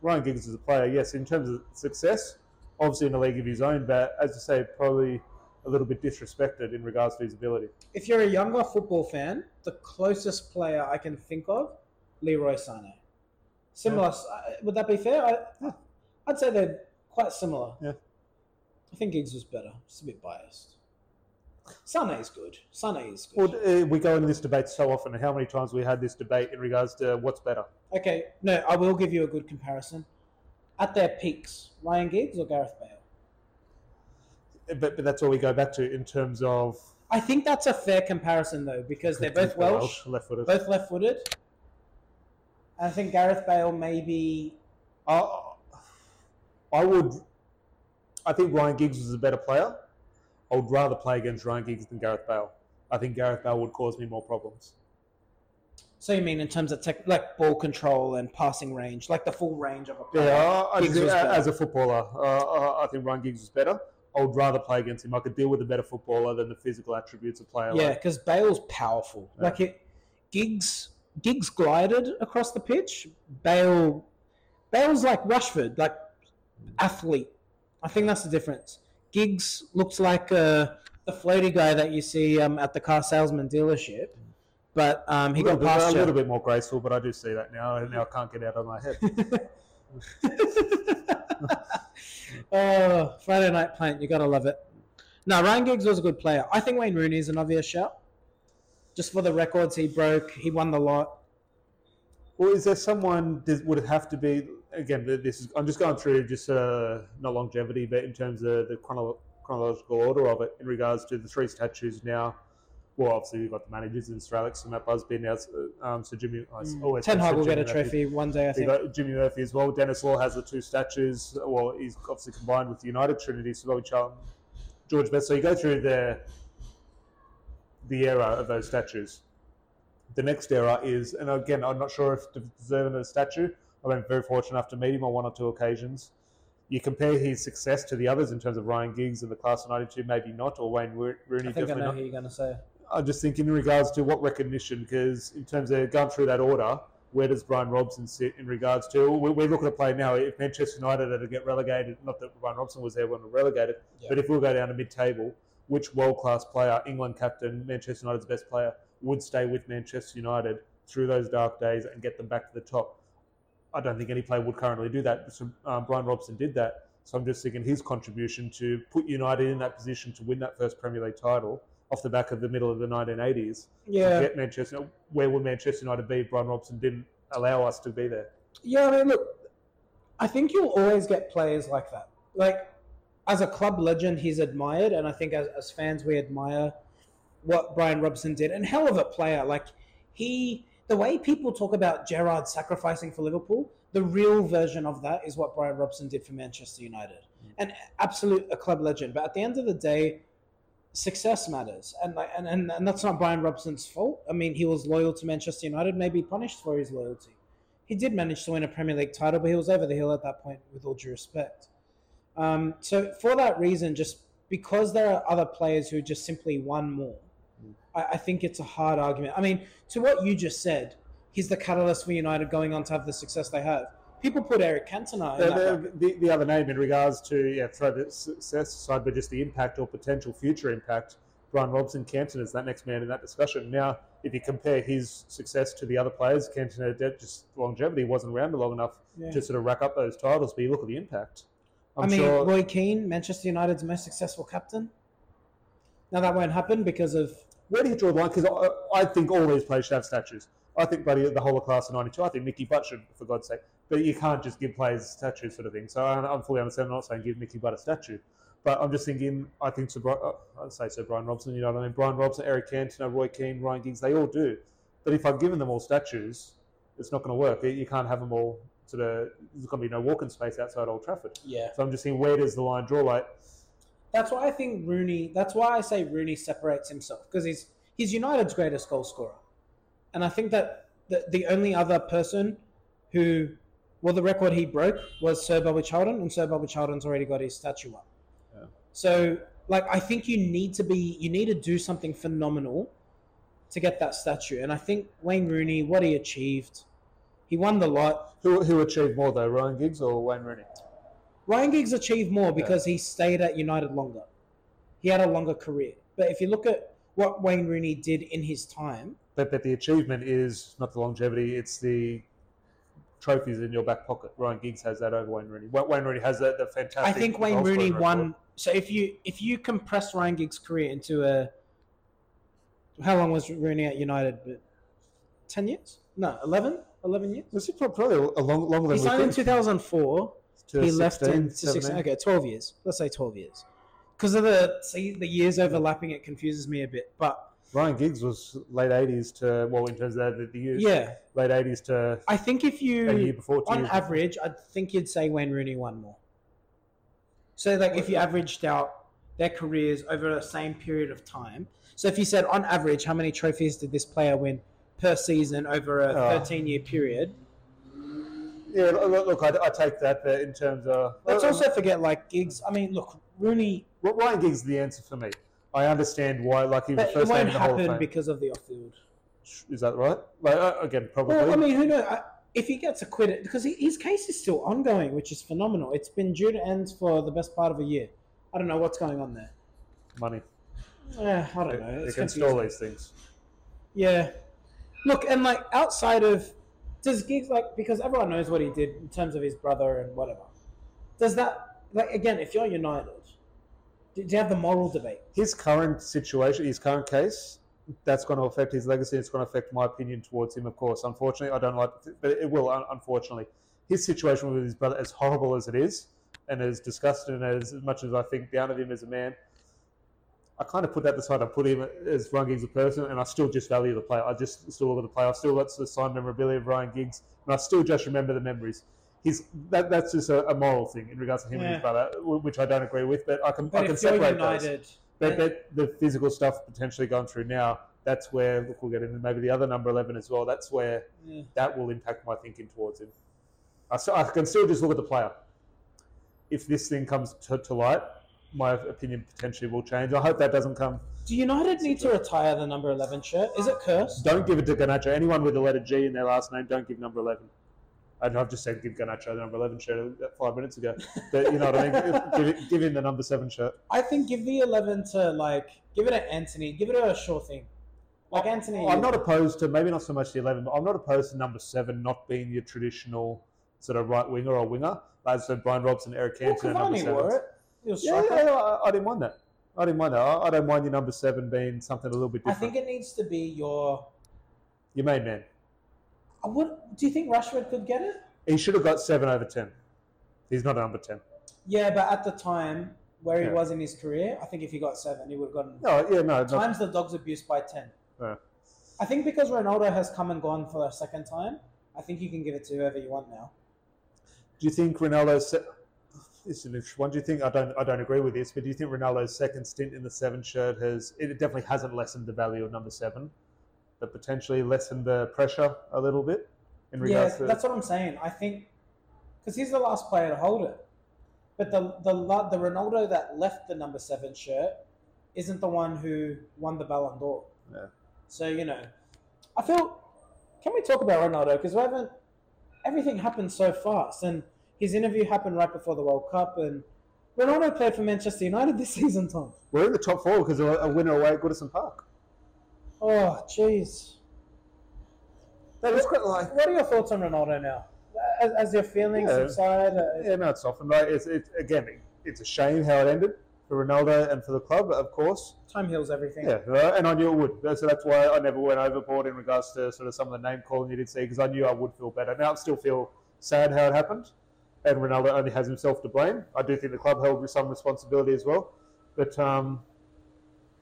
Ryan Giggs is a player, yes, in terms of success, obviously in a league of his own. But as I say, probably a little bit disrespected in regards to his ability. If you're a younger football fan, the closest player I can think of, Leroy Sané. Similar. uh, Would that be fair? I, Yeah. I'd say they're quite similar. Yeah. I think Giggs was better. Just a bit biased. Sané is good. Sané is Well, good. uh, we go into this debate so often. How many times we had this debate in regards to what's better? Okay, no, I will give you a good comparison. At their peaks, Ryan Giggs or Gareth Bale? But, but that's all we go back to in terms of I think that's a fair comparison though, because they're both Welsh, left-footed. both left-footed. I think Gareth Bale maybe I, I would. I think Ryan Giggs was a better player. I would rather play against Ryan Giggs than Gareth Bale. I think Gareth Bale would cause me more problems. So you mean in terms of tech, like ball control and passing range, like the full range of a player? Yeah, I, I Giggs just- was better. as a footballer, uh, I I think Ryan Giggs was better. I would rather play against him. I could deal with a better footballer than the physical attributes of player. Yeah, like- because Bale's powerful. Yeah. Like it, Giggs, Giggs glided across the pitch. Bale, Bale's like Rashford, like athlete. I think that's the difference. Giggs looks like uh, the floaty guy that you see um, at the car salesman dealership, but um, he a got bit, a little bit more graceful, but I do see that now. and Now I can't get out of my head. oh, Friday night plant, you gotta love it. No, Ryan Giggs was a good player. I think Wayne Rooney is an obvious shout. Just for the records he broke, he won the lot. Well, is there someone? Does, would it have to be again? This is I'm just going through just uh, not longevity, but in terms of the chronolo- chronological order of it in regards to the three statues now. Well, obviously we've got the managers in Sir Alex and Matt Busby now. Um, so Jimmy, I always Ten Hag will get a Murphy. trophy one day, I think. got Jimmy Murphy as well. Denis Law has the two statues. Well, he's obviously combined with the United Trinity. So Bobby Charlton, George Best. So you go through the the era of those statues. The next era is, and again, I'm not sure if deserving of a statue. I've been very fortunate enough to meet him on one or two occasions. You compare his success to the others in terms of Ryan Giggs in the class of '92, maybe not, or Wayne Rooney, I think I know not. who you're going to say. I just think in regards to what recognition, because in terms of going through that order, where does Brian Robson sit in regards to? we- We're looking at play now. If Manchester United are to get relegated, not that Brian Robson was there when we were relegated, Yeah. but if we'll go down to mid-table, which world-class player, England captain, Manchester United's best player, would stay with Manchester United through those dark days and get them back to the top? I don't think any player would currently do that. So, um, Brian Robson did that. So I'm just thinking his contribution to put United in that position to win that first Premier League title off the back of the middle of the 1980s. Yeah. Get Manchester. Where would Manchester United be if Brian Robson didn't allow us to be there? Yeah, I mean, look, I think you'll always get players like that. Like, as a club legend, he's admired, and I think as, as fans, we admire what Brian Robson did. And hell of a player. Like, he, the way people talk about Gerrard sacrificing for Liverpool, the real version of that is what Brian Robson did for Manchester United. Mm. And absolute a club legend. But at the end of the day, success matters. And, like, and, and, and that's not Brian Robson's fault. I mean, he was loyal to Manchester United, maybe punished for his loyalty he did manage to win a Premier League title, but he was over the hill at that point, with all due respect. Um, so for that reason, just because there are other players who just simply won more, I, I, think it's a hard argument. I mean, to what you just said, he's the catalyst for United going on to have the success they have. People put Eric Cantona. The, the, the, the, other name in regards to yeah, throw the success aside, but just the impact or potential future impact. Brian Robson, Cantona is that next man in that discussion. Now, if you compare his success to the other players, Cantona just longevity wasn't around long enough yeah. to sort of rack up those titles. But you look at the impact. I'm i mean, sure... Roy Keane, Manchester United's most successful captain. Now that won't happen because of where do you draw the line? Because I, I, think all these players should have statues. I think, buddy, the whole of class of '92. I think Nicky Butt should, for God's sake. But you can't just give players statues, sort of thing. So I, I'm fully understand. I'm not saying give Nicky Butt a statue. But I'm just thinking, I think Sir uh, I'd say Sir Brian Robson, you know what I mean? Brian Robson, Eric Cantona, Roy Keane, Ryan Giggs, they all do. But if I've given them all statues, it's not going to work. You can't have them all sort of, there's going to be no walking space outside Old Trafford. Yeah. So I'm just thinking, where does the line draw? Like, that's why I think Rooney, that's why I say Rooney separates himself because he's, he's United's greatest goal scorer. And I think that the, the only other person who, well, the record he broke was Sir Bobby Charlton, and Sir Bobby Charlton's already got his statue up. Yeah. So, like, I think you need to be, you need to do something phenomenal to get that statue. And I think Wayne Rooney, what he achieved, he won the lot. Who, who achieved more though, Ryan Giggs or Wayne Rooney? Ryan Giggs achieved more because yeah. he stayed at United longer. He had a longer career. But if you look at what Wayne Rooney did in his time, but but the achievement is not the longevity; it's the trophies in your back pocket. Ryan Giggs has that over Wayne Rooney. Wayne Rooney has that the fantastic. I think Wayne Rooney won. So if you if you compress Ryan Giggs' career into a, how long was Rooney at United? But ten years? No, 11? 11 years. Was it probably a long longer than he signed in two thousand four. He left in to 16, okay, twelve years. Let's say twelve years. Because of the see the years overlapping, it confuses me a bit. But Ryan Giggs was late eighties to well, in terms of the, the years. Yeah, late eighties to. I think if you a year before, on average. I think you'd say Wayne Rooney won more. So, like, if you averaged out their careers over the same period of time, so if you said on average, how many trophies did this player win per season over a oh. thirteen-year period? Yeah, look, look I, I, take that in terms of. Let's also forget like Giggs. I mean, look, Rooney. Well, Ryan Giggs is the answer for me. I understand why, like he was first it won't happen because of the off-field. Is that right? Like uh, again, probably. Well, I mean, who knows? If he gets acquitted, because he, his case is still ongoing, which is phenomenal. It's been due to end for the best part of a year. I don't know what's going on there. Money. Yeah, I don't know. It's can stall these things. Yeah. Look, and like outside of does Giggs like because everyone knows what he did in terms of his brother and whatever. Does that like again, if you're United, do you have the moral debate? His current situation, his current case, that's going to affect his legacy. It's going to affect my opinion towards him, of course. Unfortunately, I don't like, but it will. Unfortunately, his situation with his brother, as horrible as it is, and as disgusting as, as much as I think down of him as a man, I kind of put that aside. I put him as Ryan Giggs a person, and I still just value the player. I just still look at the player. I still got the signed memorabilia of Ryan Giggs, and I still just remember the memories he's that, that's just a, a, moral thing in regards to him yeah. and his brother, which I don't agree with. But I can but I can separate United, those. But, but, the physical stuff potentially going through now, that's where look, we'll get into maybe the other number eleven as well. That's where yeah. that will impact my thinking towards him. I, I can still just look at the player. If this thing comes to, to light, my opinion potentially will change. I hope that doesn't come. Do United need to retire the number 11 shirt? Is it cursed? Don't give it to Garnacho. Anyone with the letter G in their last name, don't give number 11. I've just said give Garnacho the number 11 shirt five minutes ago. But you know what I mean? give, give him the number seven shirt. I think give the 11 to, like, give it to Antony. Give it a sure thing. Like Antony. I'm not opposed to, maybe not so much the 11, but I'm not opposed to number seven not being your traditional sort of right winger or winger. As I said, Brian Robson, Eric Well, Cantona, number seven. wore it. Was Yeah, striker. yeah, I, I didn't mind that. I didn't mind that. I, I don't mind your number seven being something a little bit different. I different. think it needs to be your. Your main man. I would. Do you think Rashford could get it? He should have got seven over ten. He's not a number ten. Yeah, but at the time where he Yeah. was in his career, I think if he got seven, he would have gotten. No, yeah, no, not, Times the dog's abused by ten. Yeah. I think because Ronaldo has come and gone for a second time, I think you can give it to whoever you want now. Do you think Ronaldo's se- is an interesting one? Do you think I don't I don't agree with this, but do you think Ronaldo's second stint in the seven shirt has it definitely hasn't lessened the value of number seven, but potentially lessened the pressure a little bit in Yeah, regards to that's what I'm saying. I think because he's the last player to hold it, but the the the Ronaldo that left the number seven shirt isn't the one who won the Ballon d'Or. Yeah. So you know, I feel. Can we talk about Ronaldo? Because we haven't. Everything happened so fast, and his interview happened right before the World Cup, and Ronaldo played for Manchester United this season, Tom. we're in the top four because of a winner away at Goodison Park. Oh, jeez. That is quite like What are your thoughts on Ronaldo now? As, as your feelings Yeah. subside, uh, yeah, no, it's softened. Right? It's, it's again, it's a shame how it ended for Ronaldo and for the club, of course. time heals everything. Yeah, right, and I knew it would. So that's why I never went overboard in regards to sort of some of the name calling you did see, because I knew I would feel better. Now I still feel sad how it happened, and Ronaldo only has himself to blame. I do think the club held some responsibility as well, but um,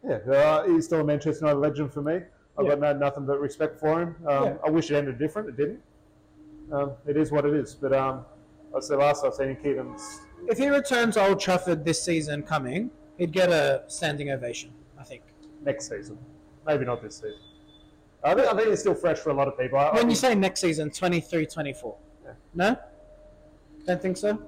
yeah, uh, he's still a Manchester United legend for me. I've Yeah. got no, nothing but respect for him. Um, Yeah. I wish it ended different. It didn't. Um, it is what it is. But um, I said last I've seen him keep him. If he returns to Old Trafford this season coming, he'd get a standing ovation, I think. next season. Maybe not this season. I think, I think it's still fresh for a lot of people. I, I When you say next season, 23 24. Yeah. No? Don't think so?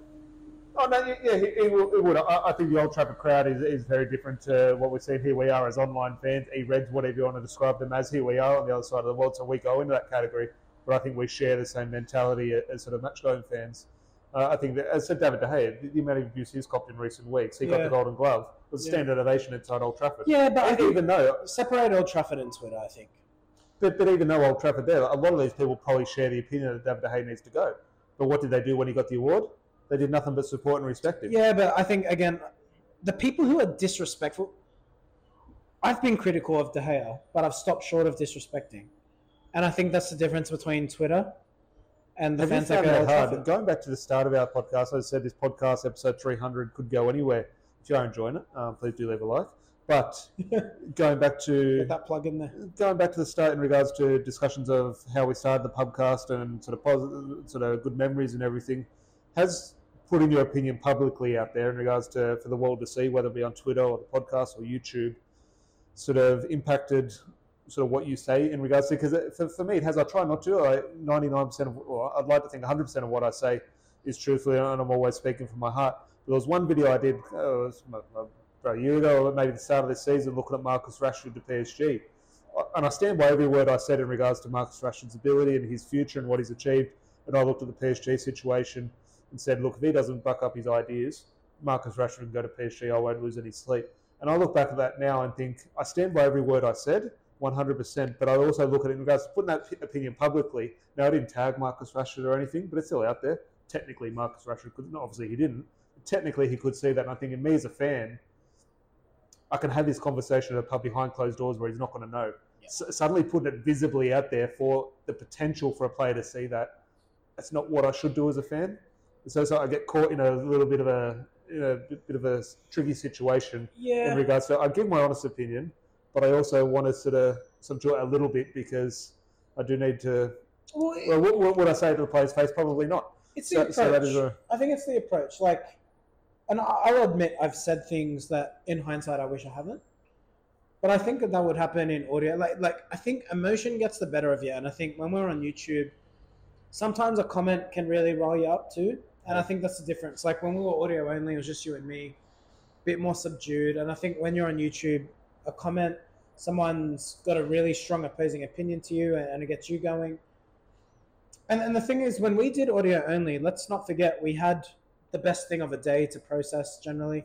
oh no, yeah, yeah, he, he will- it would. I, I think the Old Trafford crowd is, is very different to what we're seeing. Here we are as online fans, e-reds, whatever you want to describe them as. Here we are on the other side of the world, so we go into that category. But I think we share the same mentality as sort of match-going fans. Uh, I think that, as said David De Gea, the, the amount of abuse he's copped in recent weeks, he got the Golden Glove, was a Yeah. standard ovation inside Old Trafford. Yeah, but I think even though separate Old Trafford and Twitter, I think. But, but even though Old Trafford there, a lot of these people probably share the opinion that David De Gea needs to go. But what did they do when he got the award? They did nothing but support and respect him. Yeah, but I think, again, the people who are disrespectful. I've been critical of De Gea, but I've stopped short of disrespecting. And I think that's the difference between Twitter and the Have fans found go that hard? Trafford. Going back to the start of our podcast, I said this podcast, episode 300, could go anywhere. If you are enjoying it, um, please do leave a like. But going back to Get that plug in there. going back to the start in regards to discussions of how we started the podcast and sort of positive, sort of good memories and everything, has putting your opinion publicly out there in regards to for the world to see, whether it be on Twitter or the podcast or YouTube, sort of impacted sort of what you say in regards to because for, for me it has. I try not to. I ninety nine percent of, or I'd like to think hundred percent of what I say is truthfully, and I'm always speaking from my heart. but There was one video I did uh, it was a year ago, or maybe the start of this season, looking at Marcus Rashford to PSG. And I stand by every word I said in regards to Marcus Rashford's ability and his future and what he's achieved. And I looked at the PSG situation and said, look, if he doesn't buck up his ideas, Marcus Rashford can go to PSG. I won't lose any sleep. And I look back at that now and think, I stand by every word I said, 100%. But I also look at it in regards to putting that opinion publicly. Now, I didn't tag Marcus Rashford or anything, but it's still out there. Technically, Marcus Rashford could, obviously he didn't. Technically, he could see that. And I think, in me as a fan, I can have this conversation at a pub behind closed doors where he's not going to know. Yeah. S- suddenly putting it visibly out there for the potential for a player to see that, that's not what I should do as a fan. So, so I get caught in a little bit of a, in a bit of a tricky situation in regards to. I give my honest opinion, but I also want to sort of subdue it a little bit because I do need to. Well, it- Well, what, what would I say to the player's face? Probably not. it's the So, approach. so that is a. I think it's the approach. Like, and I'll admit I've said things that, in hindsight, I wish I haven't. But I think that that would happen in audio. Like, like I think emotion gets the better of you, and I think when we're on YouTube, sometimes a comment can really roll you up too. And I think that's the difference. Like when we were audio only, it was just you and me, a bit more subdued. And I think when you're on YouTube, a comment, someone's got a really strong opposing opinion to you, and, and it gets you going. And, and the thing is, when we did audio only, let's not forget we had the best thing of a day to process generally.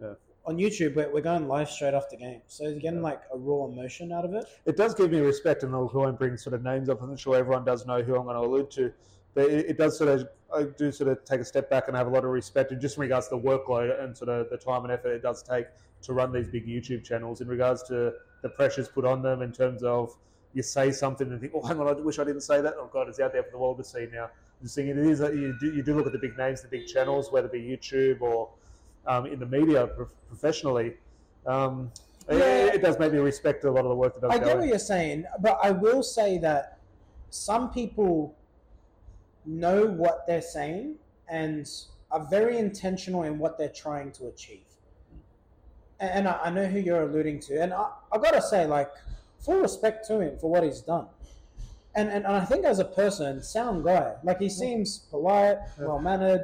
Yeah. On YouTube, we're, we're going live straight after game. So getting like a raw emotion out of it. It does give me respect, and I won't bring sort of names up. I'm not sure everyone does know who I'm going to allude to. but it, it does sort of I do sort of take a step back and have a lot of respect, and just in regards to the workload and sort of the time and effort it does take to run these big YouTube channels, in regards to the pressures put on them in terms of you say something and think, oh, hang on, I wish I didn't say that. Oh God, it's out there for the world to see now. Just thinking it is. You do, you do look at the big names, the big channels, whether it be YouTube or um, in the media pro- professionally. Um, it- Yeah. it, does make me respect a lot of the work that does I get in. what you're saying, but I will say that some people know what they're saying and are very intentional in what they're trying to achieve. And, and I, I know who you're alluding to, and I, I gotta say, like, full respect to him for what he's done. And, and, and I think as a person, sound guy. Like he seems polite, well mannered,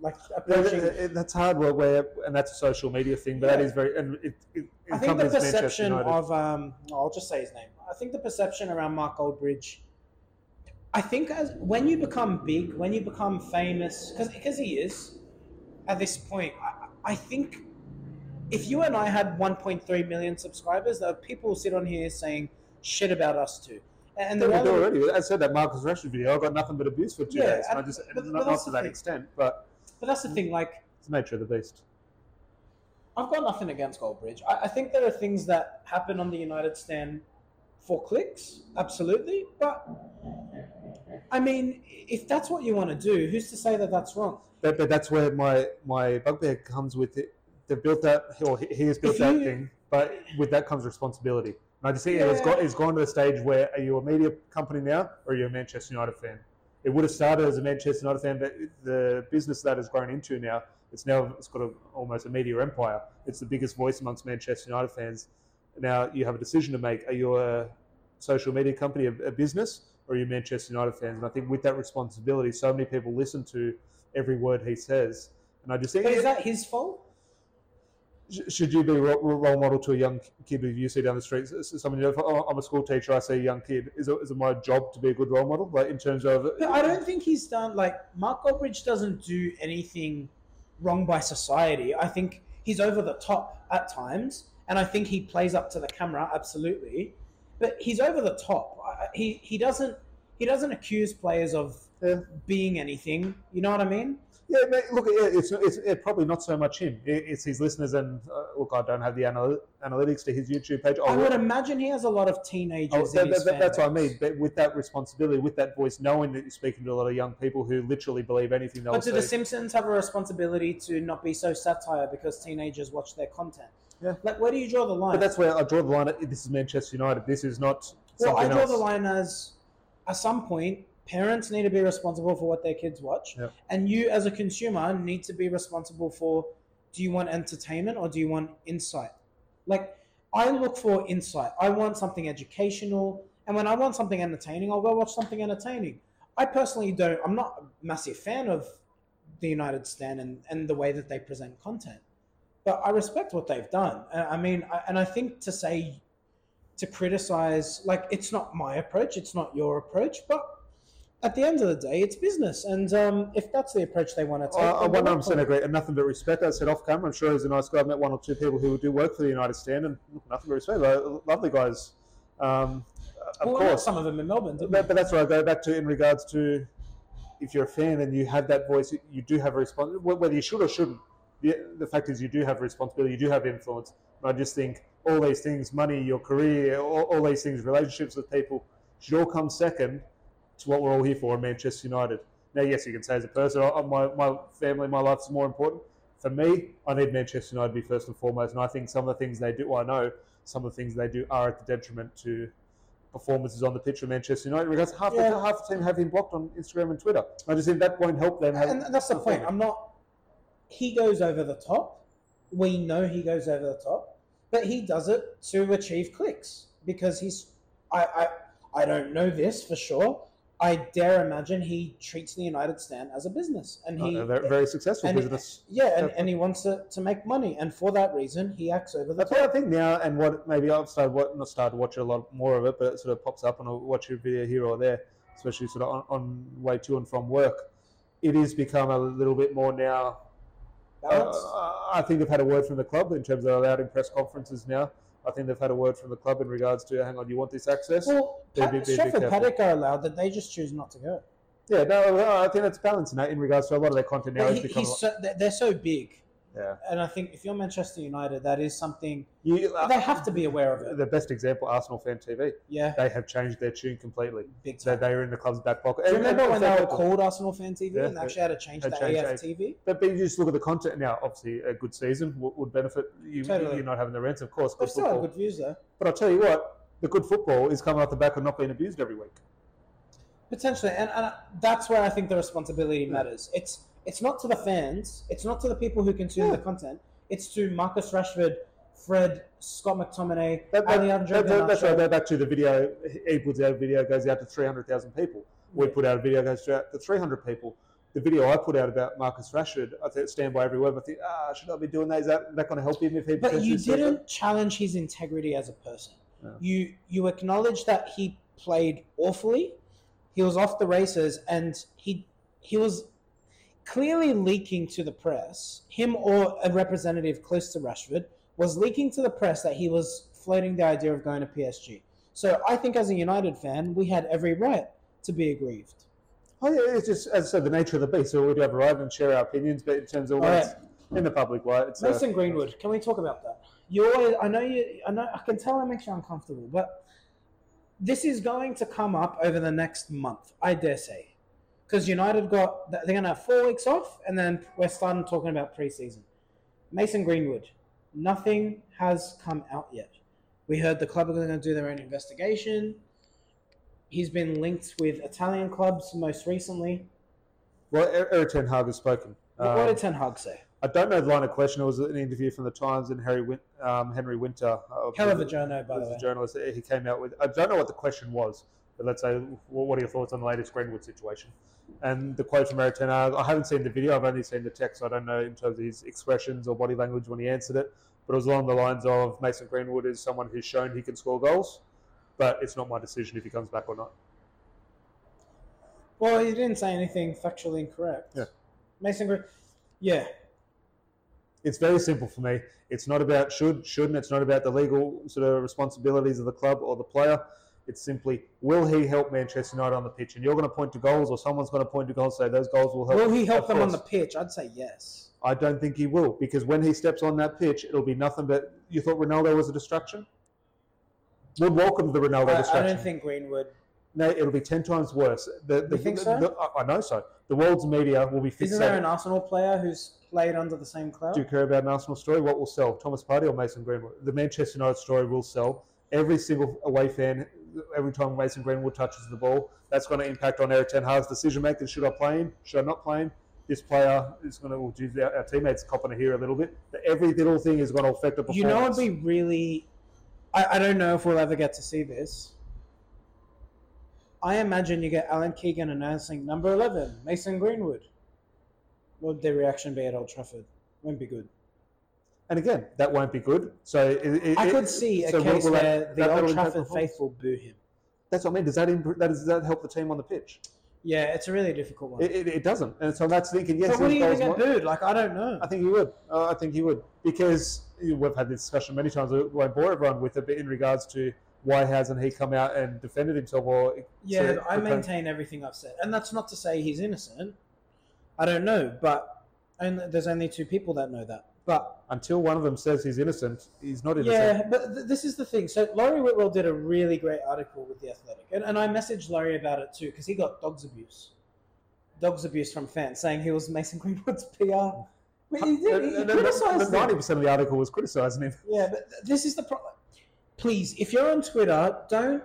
like Yeah, approaching. that- that- that's hard work, where and that's a social media thing, but that Yeah. is very and it, it, I think the Manchester perception United. of um, I'll just say his name. I think the perception around Mark Goldbridge. I think as when you become big, when you become famous, because because he is, at this point, I, I think if you and I had 1.3 million subscribers, there are people who sit on here saying shit about us too. And the Yeah, we do already. I said that Marcus Rashford video. I got nothing but abuse for two Yeah, days. And I and- just but- not, but not to the that thing. extent, but but that's the thing. Like it's the nature of the beast. I've got nothing against Goldbridge. I, I think there are things that happen on the United stand for clicks, absolutely. But I mean, if that's what you want to do, who's to say that that's wrong? But, but that's where my my bugbear comes with it. They've built that, or he he has built If that you- thing, but with that comes responsibility. And I just think Yeah. it's got it's gone to the stage where are you a media company now, or are you a Manchester United fan? It would have started as a Manchester United fan, but the business that has grown into now, it's now it's got a, almost a media empire. It's the biggest voice amongst Manchester United fans. Now you have a decision to make: are you a social media company, a, a business, or are you Manchester United fans? And I think with that responsibility, so many people listen to every word he says. And I just think, But is that his fault? Sh- should you be a role model to a young kid who you see down the street? Someone, if oh, I'm a school teacher, I see a young kid. Is it, is it my job to be a good role model? Like in terms of, But I don't think he's done like Mark Goldbridge doesn't do anything wrong by society. I think he's over the top at times, and I think he plays up to the camera absolutely. But he's over the top. He he doesn't he doesn't accuse players of Yeah. being anything. You know what I mean? Yeah, mate, look, it's, it's it probably not so much him. It- It's his listeners, and uh, look, I don't have the anal- analytics to his YouTube page. I I'll- would imagine he has a lot of teenagers. Oh, in that, that- that's what I mean. But with that responsibility, with that voice, knowing that you're speaking to a lot of young people who literally believe anything But do say. the Simpsons have a responsibility to not be so satire because teenagers watch their content? Yeah. Like, where do you draw the line? but that's where I draw the line. This is Manchester United. This is not Well, I draw else. the line as at some point, parents need to be responsible for what their kids watch, Yep. and you as a consumer need to be responsible for do you want entertainment or do you want insight? Like, I look for insight. I want something educational, and when I want something entertaining, I'll go watch something entertaining. I personally don't. I'm not a massive fan of the United Stand and, and the way that they present content, but I respect what they've done. Uh, I mean, I, and I think to say to criticize like it's not my approach it's not your approach but at the end of the day it's business and um, if that's the approach they want to take I, one hundred percent agree, and nothing but respect. I said off camera, I'm sure he's a nice guy. I've met one or two people who do work for the United Stand, and nothing but respect. Lovely guys, um, of well, course. some of them in melbourne didn't But, but that's where I go back to in regards to if you're a fan and you have that voice, you do have a responsibility. Whether you should or shouldn't, the, the fact is you do have responsibility, you do have influence. And I just think all these things, money, your career, all, all these things, relationships with people, should all come second to what we're all here for in Manchester United. Now, yes, you can say as a person, oh, my, my family, my life is more important. For me, I need Manchester United to be first and foremost. And I think some of the things they do, well, I know some of the things they do are at the detriment to performances on the pitch of Manchester United because half, Yeah. the, half the team have him blocked on Instagram and Twitter. I just think that won't help them. Have, and that's the point i'm not he goes over the top we know he goes over the top but he does it to achieve clicks because he's i i, I don't know this for sure i dare imagine he treats the united stand as a business and he a very, very successful and- business. Yeah, and, and he wants to, to make money, and for that reason, he acts over the That's what top. I think now, and what maybe I've started what not started watching a lot more of it, but it sort of pops up and I'll watch a video here or there, especially sort of on, on way to and from work. It has become a little bit more now. Uh, I think they've had a word from the club in terms of allowed in press conferences now. I think they've had a word from the club in regards to, hang on, you want this access? well, Pat, be- be careful. Paddock are allowed that they just choose not to go. Yeah, no, I think that's balanced in that in regards to a lot of their content now he, so, they're so big, yeah, and I think if you're Manchester United, that is something you, uh, they have to be aware of it. the best example, Arsenal fan TV. Yeah, They have changed their tune completely. big time. they are in the club's back pocket. Do you remember and when they were called Arsenal Fan TV Yeah, and they actually had to change the changed AFTV? But, but you just look at the content now. Obviously, a good season would, would benefit you. Totally. You're not having the rents, of course. Good still football. good views though. But I'll tell you what, the good football is coming off the back of not being abused every week. Potentially, and, and that's where I think the responsibility matters. It's it's not to the fans, it's not to the people who consume Yeah. the content. It's to Marcus Rashford, Fred, Scott McTominay, That, that, that, that, that's right. Go back to the video. He puts out a video, goes out to 300,000 people. We Yeah. put out a video, goes out to 300 people. The video I put out about Marcus Rashford, I think stand by every word. I think, ah, should I be doing that? Is that, that going to help him if he But you that? didn't challenge his integrity as a person. No. You you acknowledged that he played awfully. He was off the races, and he he was clearly leaking to the press. Him or a representative close to Rashford was leaking to the press that he was floating the idea of going to PSG. So I think, as a United fan, we had every right to be aggrieved. Oh, yeah, it's just, as I said, the nature of the beast. So we do have a right and share our opinions, but in terms of when right. in the public light, it's. uh, Mason Greenwood, can we talk about that? You always, I know you, I know, I can tell it makes you uncomfortable, but this is going to come up over the next month, I dare say, because United got they're going to have four weeks off, and then we're starting talking about preseason. Mason Greenwood, nothing has come out yet. We heard the club are going to do their own investigation. He's been linked with Italian clubs most recently. Well, Er- Erik Ten Hag has spoken. What, Um, did Ten Hag say? I don't know the line of question. It was an interview from the Times and Harry Win- um, Henry Winter. Uh, Hell of a by the way. journalist. He came out with. I don't know what the question was, but let's say, what are your thoughts on the latest Greenwood situation? And the quote from Hag, I haven't seen the video. I've only seen the text. So I don't know in terms of his expressions or body language when he answered it. But it was along the lines of Mason Greenwood is someone who's shown he can score goals, but it's not my decision if he comes back or not. Well, he didn't say anything factually incorrect. Yeah. Mason Green. Yeah. it's very simple for me. It's not about should, shouldn't. It's not about the legal sort of responsibilities of the club or the player. It's simply, will he help Manchester United on the pitch? And you're going to point to goals, or someone's going to point to goals, and say those goals will help. Will he help them on the pitch? I'd say yes. I don't think he will, because when he steps on that pitch, it'll be nothing but. You thought Ronaldo was a distraction? Would welcome to the Ronaldo I, I don't think Greenwood. no, it'll be ten times worse. The, the, You think the- so? the- I- know so. The world's media will be Isn't there an Arsenal player who's played under the same cloud? Do you care about an Arsenal story? What will sell? Thomas Partey or Mason Greenwood? The Manchester United story will sell. Every single away fan, every time Mason Greenwood touches the ball, that's going to impact on Erik Ten Hag's decision making. Should I play him? Should I not play him? This player is going to, geez, our, our teammates copping here a little bit. Every little thing is going to affect the performance. You know, it'd be really. I, I don't know if we'll ever get to see this. I imagine you get Alan Keegan announcing number 11, Mason Greenwood. What would their reaction be at Old Trafford? Won't be good. And again, that won't be good. So it, it, I could see a so case will that- where that- the that'll Old Trafford faithful boo him. That's what I mean. Does that, imp- that does that help the team on the pitch? Yeah, it's a really difficult one. It, it, it doesn't. And so that's thinking, yes, but would he even get booed? Like, I don't know. I think he would. Uh, I think he would because we've had this discussion many times. We won't bore everyone with it, but in regards to why hasn't he come out and defended himself? Or Yeah, I maintain everything I've said, and that's not to say he's innocent. I don't know, but and there's only two people that know that. But until one of them says he's innocent, he's not innocent. yeah, but th- this is the thing. So Laurie Whitwell did a really great article with the Athletic, and, and I messaged Laurie about it too because he got dogs abuse, dogs abuse from fans saying he was Mason Greenwood's PR. Mean, he did. He, him. Ninety percent of the article was criticising him. Yeah, but th- this is the problem. Please, if you're on Twitter, don't.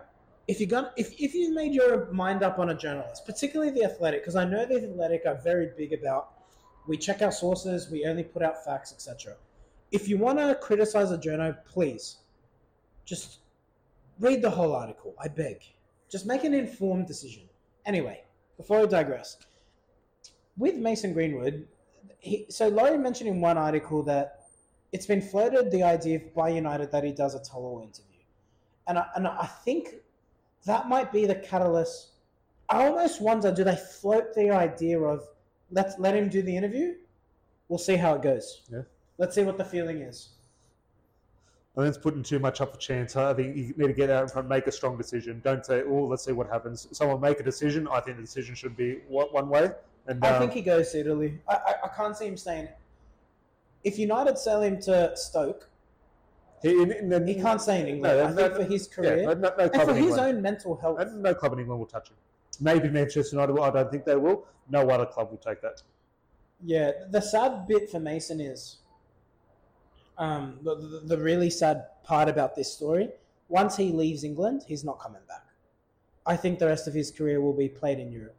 If you're gonna, if, if you made your mind up on a journalist, particularly the Athletic, because I know the Athletic are very big about we check our sources, we only put out facts, etc. If you want to criticize a journal, please, just read the whole article. I beg. Just make an informed decision. Anyway, before I digress, with Mason Greenwood, he, so Laurie mentioned in one article that it's been floated the idea by United that he does a tell-all interview, and I, and I think that might be the catalyst. I almost wonder, do they float the idea of let let him do the interview? We'll see how it goes. Yeah. Let's see what the feeling is. I think it's putting too much up for chance. I think you need to get out in front, make a strong decision. Don't say, "Oh, let's see what happens." Someone make a decision. I think the decision should be one one way. And I um, think he goes to Italy. I, I, I can't see him staying. If United sell him to Stoke, he, in, in the- he can't stay in England. No, I no, think no, for his career no, no and for his England. own mental health. And no club in England will touch him. Maybe Manchester United. will. I don't think they will. No other club will take that. Yeah, the sad bit for Mason is um, the, the, the really sad part about this story. Once he leaves England, he's not coming back. I think the rest of his career will be played in Europe.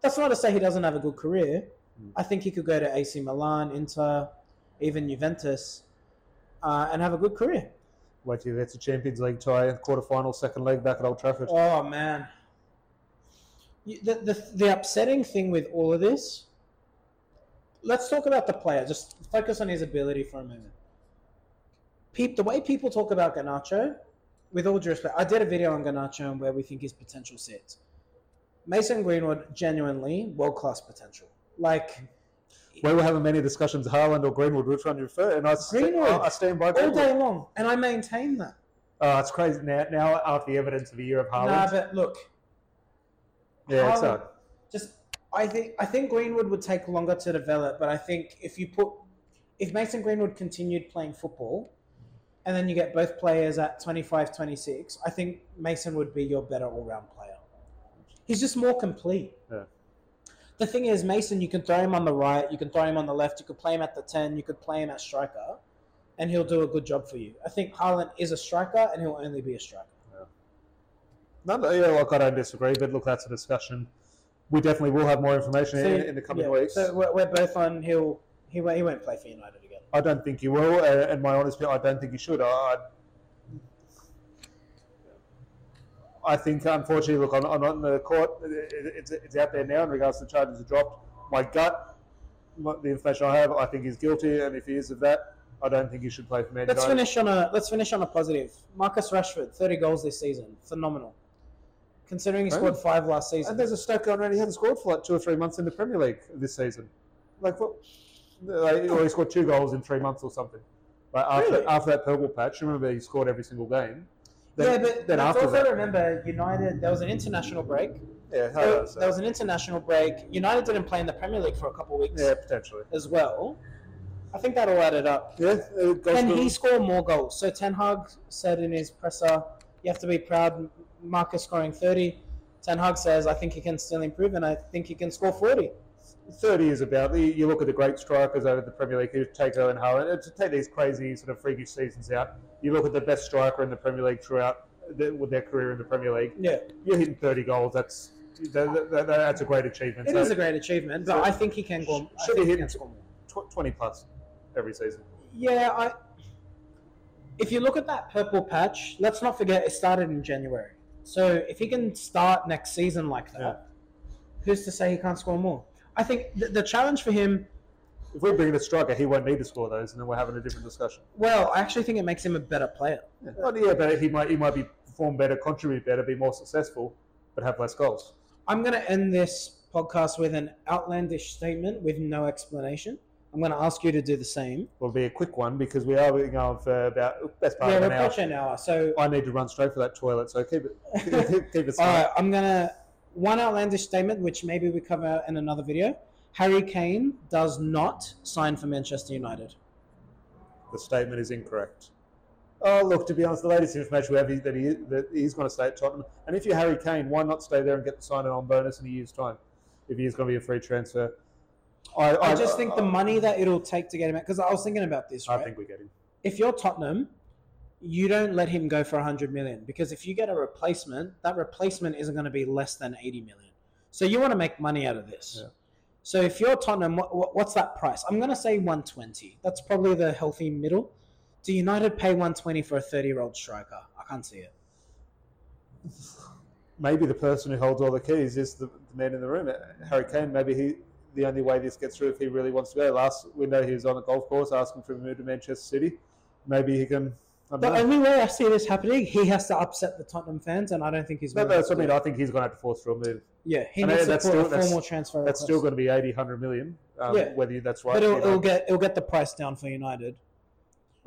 That's not to say he doesn't have a good career. Mm. I think he could go to AC Milan, Inter, even Juventus, uh, and have a good career. Wait till it's a Champions League tie, quarter final, second leg back at Old Trafford. Oh man, the, the the upsetting thing with all of this. Let's talk about the player. Just focus on his ability for a moment. Peep, the way people talk about Garnacho, with all due respect, I did a video on Garnacho and where we think his potential sits. Mason Greenwood, genuinely world class potential. Like We were having many discussions, Haaland or Greenwood, which one you prefer, and I, st- Greenwood. I stand by all day long, and I maintain that. Oh, it's crazy now. Now after the evidence of a year of Haaland, Nah, but look, yeah, hard. just I think I think Greenwood would take longer to develop, but I think if you put if Mason Greenwood continued playing football and then you get both players at 25 26, I think Mason would be your better all-round player. He's just more complete. Yeah. The thing is Mason you can throw him on the right, you can throw him on the left, you could play him at the 10, you could play him at striker and he'll do a good job for you. I think Haaland is a striker and he'll only be a striker. No, no, yeah, look, I don't disagree, but look, that's a discussion. We definitely will have more information So, in, in the coming yeah, weeks. So we're, we're both on he'll he won't, he won't play for United again. I don't think you will, uh, and my honest opinion, I don't think you should. I, I think, unfortunately, look, I'm, I'm not in the court. It- It's, it's out there now in regards to the charges are dropped. My gut, what- the information I have, I think he's guilty, and if he is of that, I don't think he should play for Man Let's United. finish on a let's finish on a positive. Marcus Rashford, 30 goals this season, phenomenal. Considering he Right. scored five last season. And there's a Stoke guy he hasn't scored for like two or three months in the Premier League this season. Like what? Like, or he scored two goals in three months or something. Like after, Really? after that purple patch, remember he scored every single game. yeah, but then after also that, remember United. There was an international break. yeah, There, there was an international break. United didn't play in the Premier League for a couple of weeks yeah, potentially. as well. I think that all added up. Yeah, uh, scored- he score more goals? So Ten Hag said in his presser, "You have to be proud." Marcus scoring 30. Ten Hag says, "I think he can still improve, and I think he can score 40." 30 is about. You you look at the great strikers over the Premier League who take Owen Haaland. To take these crazy sort of freakish seasons out, you look at the best striker in the Premier League throughout the, with their career in the Premier League. Yeah. You're hitting 30 goals. That's that, that, that's a great achievement. It So is a great achievement, but so I think he can go. Should he hit can tw- 20 plus every season. Yeah, I. If you look at that purple patch, let's not forget it started in January. So if he can start next season like that, Yeah. who's to say he can't score more? I think the, the challenge for him. If we bring in a striker, he won't need to score those, and then we're having a different discussion. Well, I actually think it makes him a better player. Yeah, Well, yeah but he might he might be perform better, contribute better, be more successful, but have less goals. I'm going to end this podcast with an outlandish statement with no explanation. I'm going to ask you to do the same. Will be a quick one because we are going on for about best part yeah, of an hour. an hour. So, I need to run straight for that toilet, so keep it keep, keep it all right, I'm going to. One outlandish statement, which maybe we cover in another video. Harry Kane does not sign for Manchester United. The statement is incorrect. Oh, look, to be honest, the latest information we have is that, he, that he's going to stay at Tottenham. And if you're Harry Kane, why not stay there and get the sign on bonus in a year's time if he's going to be a free transfer? I, I just think the money that it'll take to get him out, because I was thinking about this, I think we get him. if you're Tottenham, you don't let him go for 100 million because if you get a replacement, that replacement isn't going to be less than 80 million. So you want to make money out of this. Yeah. So if you're Tottenham, what, what- what's that price? I'm going to say 120. That's probably the healthy middle. Do United pay 120 for a 30 year old striker? I can't see it. Maybe the person who holds all the keys is the, the man in the room, Harry Kane. Maybe he the only way this gets through if he really wants to go. Last window he was on a golf course asking for a move to Manchester City. Maybe he can. I The know. only way I see this happening, he has to upset the Tottenham fans, and I don't think he's. No, that's to what I mean. I think he's going to have to force through a move. Yeah, he And needs to still- a that's- formal transfer. That's request. still going to be 80, 100 million. Um, Yeah. Whether that's right. but it'll, it'll get it'll get the price down for United.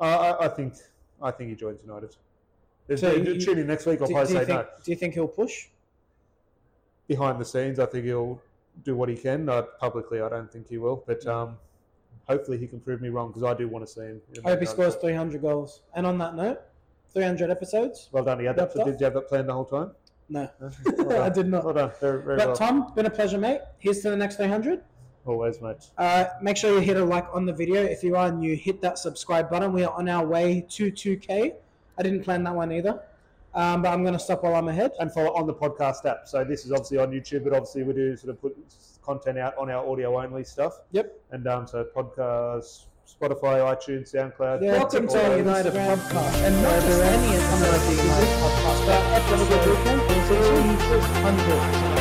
I, I, I think I think he joins United. There's So you- tune in next week. I'll Do, probably do say think, no. do you think he'll push? Behind the scenes, I think he'll do what he can. Uh, publicly, I don't think he will, but um, hopefully he can prove me wrong because I do want to see him. I hope he scores 300 goals. And on that note, 300 episodes? Well done. He had that. Did you have that planned the whole time? No, No? Well I did not. Well done. Very, very But well. Tom, been a pleasure, mate. Here's to the next 300. Always, mate. Uh, make sure you hit a like on the video. If you are new, hit that subscribe button. We are on our way to 2K. I didn't plan that one either, um, but I'm going to stop while I'm ahead. and follow on the podcast app. So this is obviously on YouTube, but obviously we do sort of put content out on our audio only stuff. Yep. And um, so podcast, Spotify, iTunes, SoundCloud. Yeah, Welcome to United. Podcast. And not just any episode of the United Podcast, but episode 300. Tom. Good for him.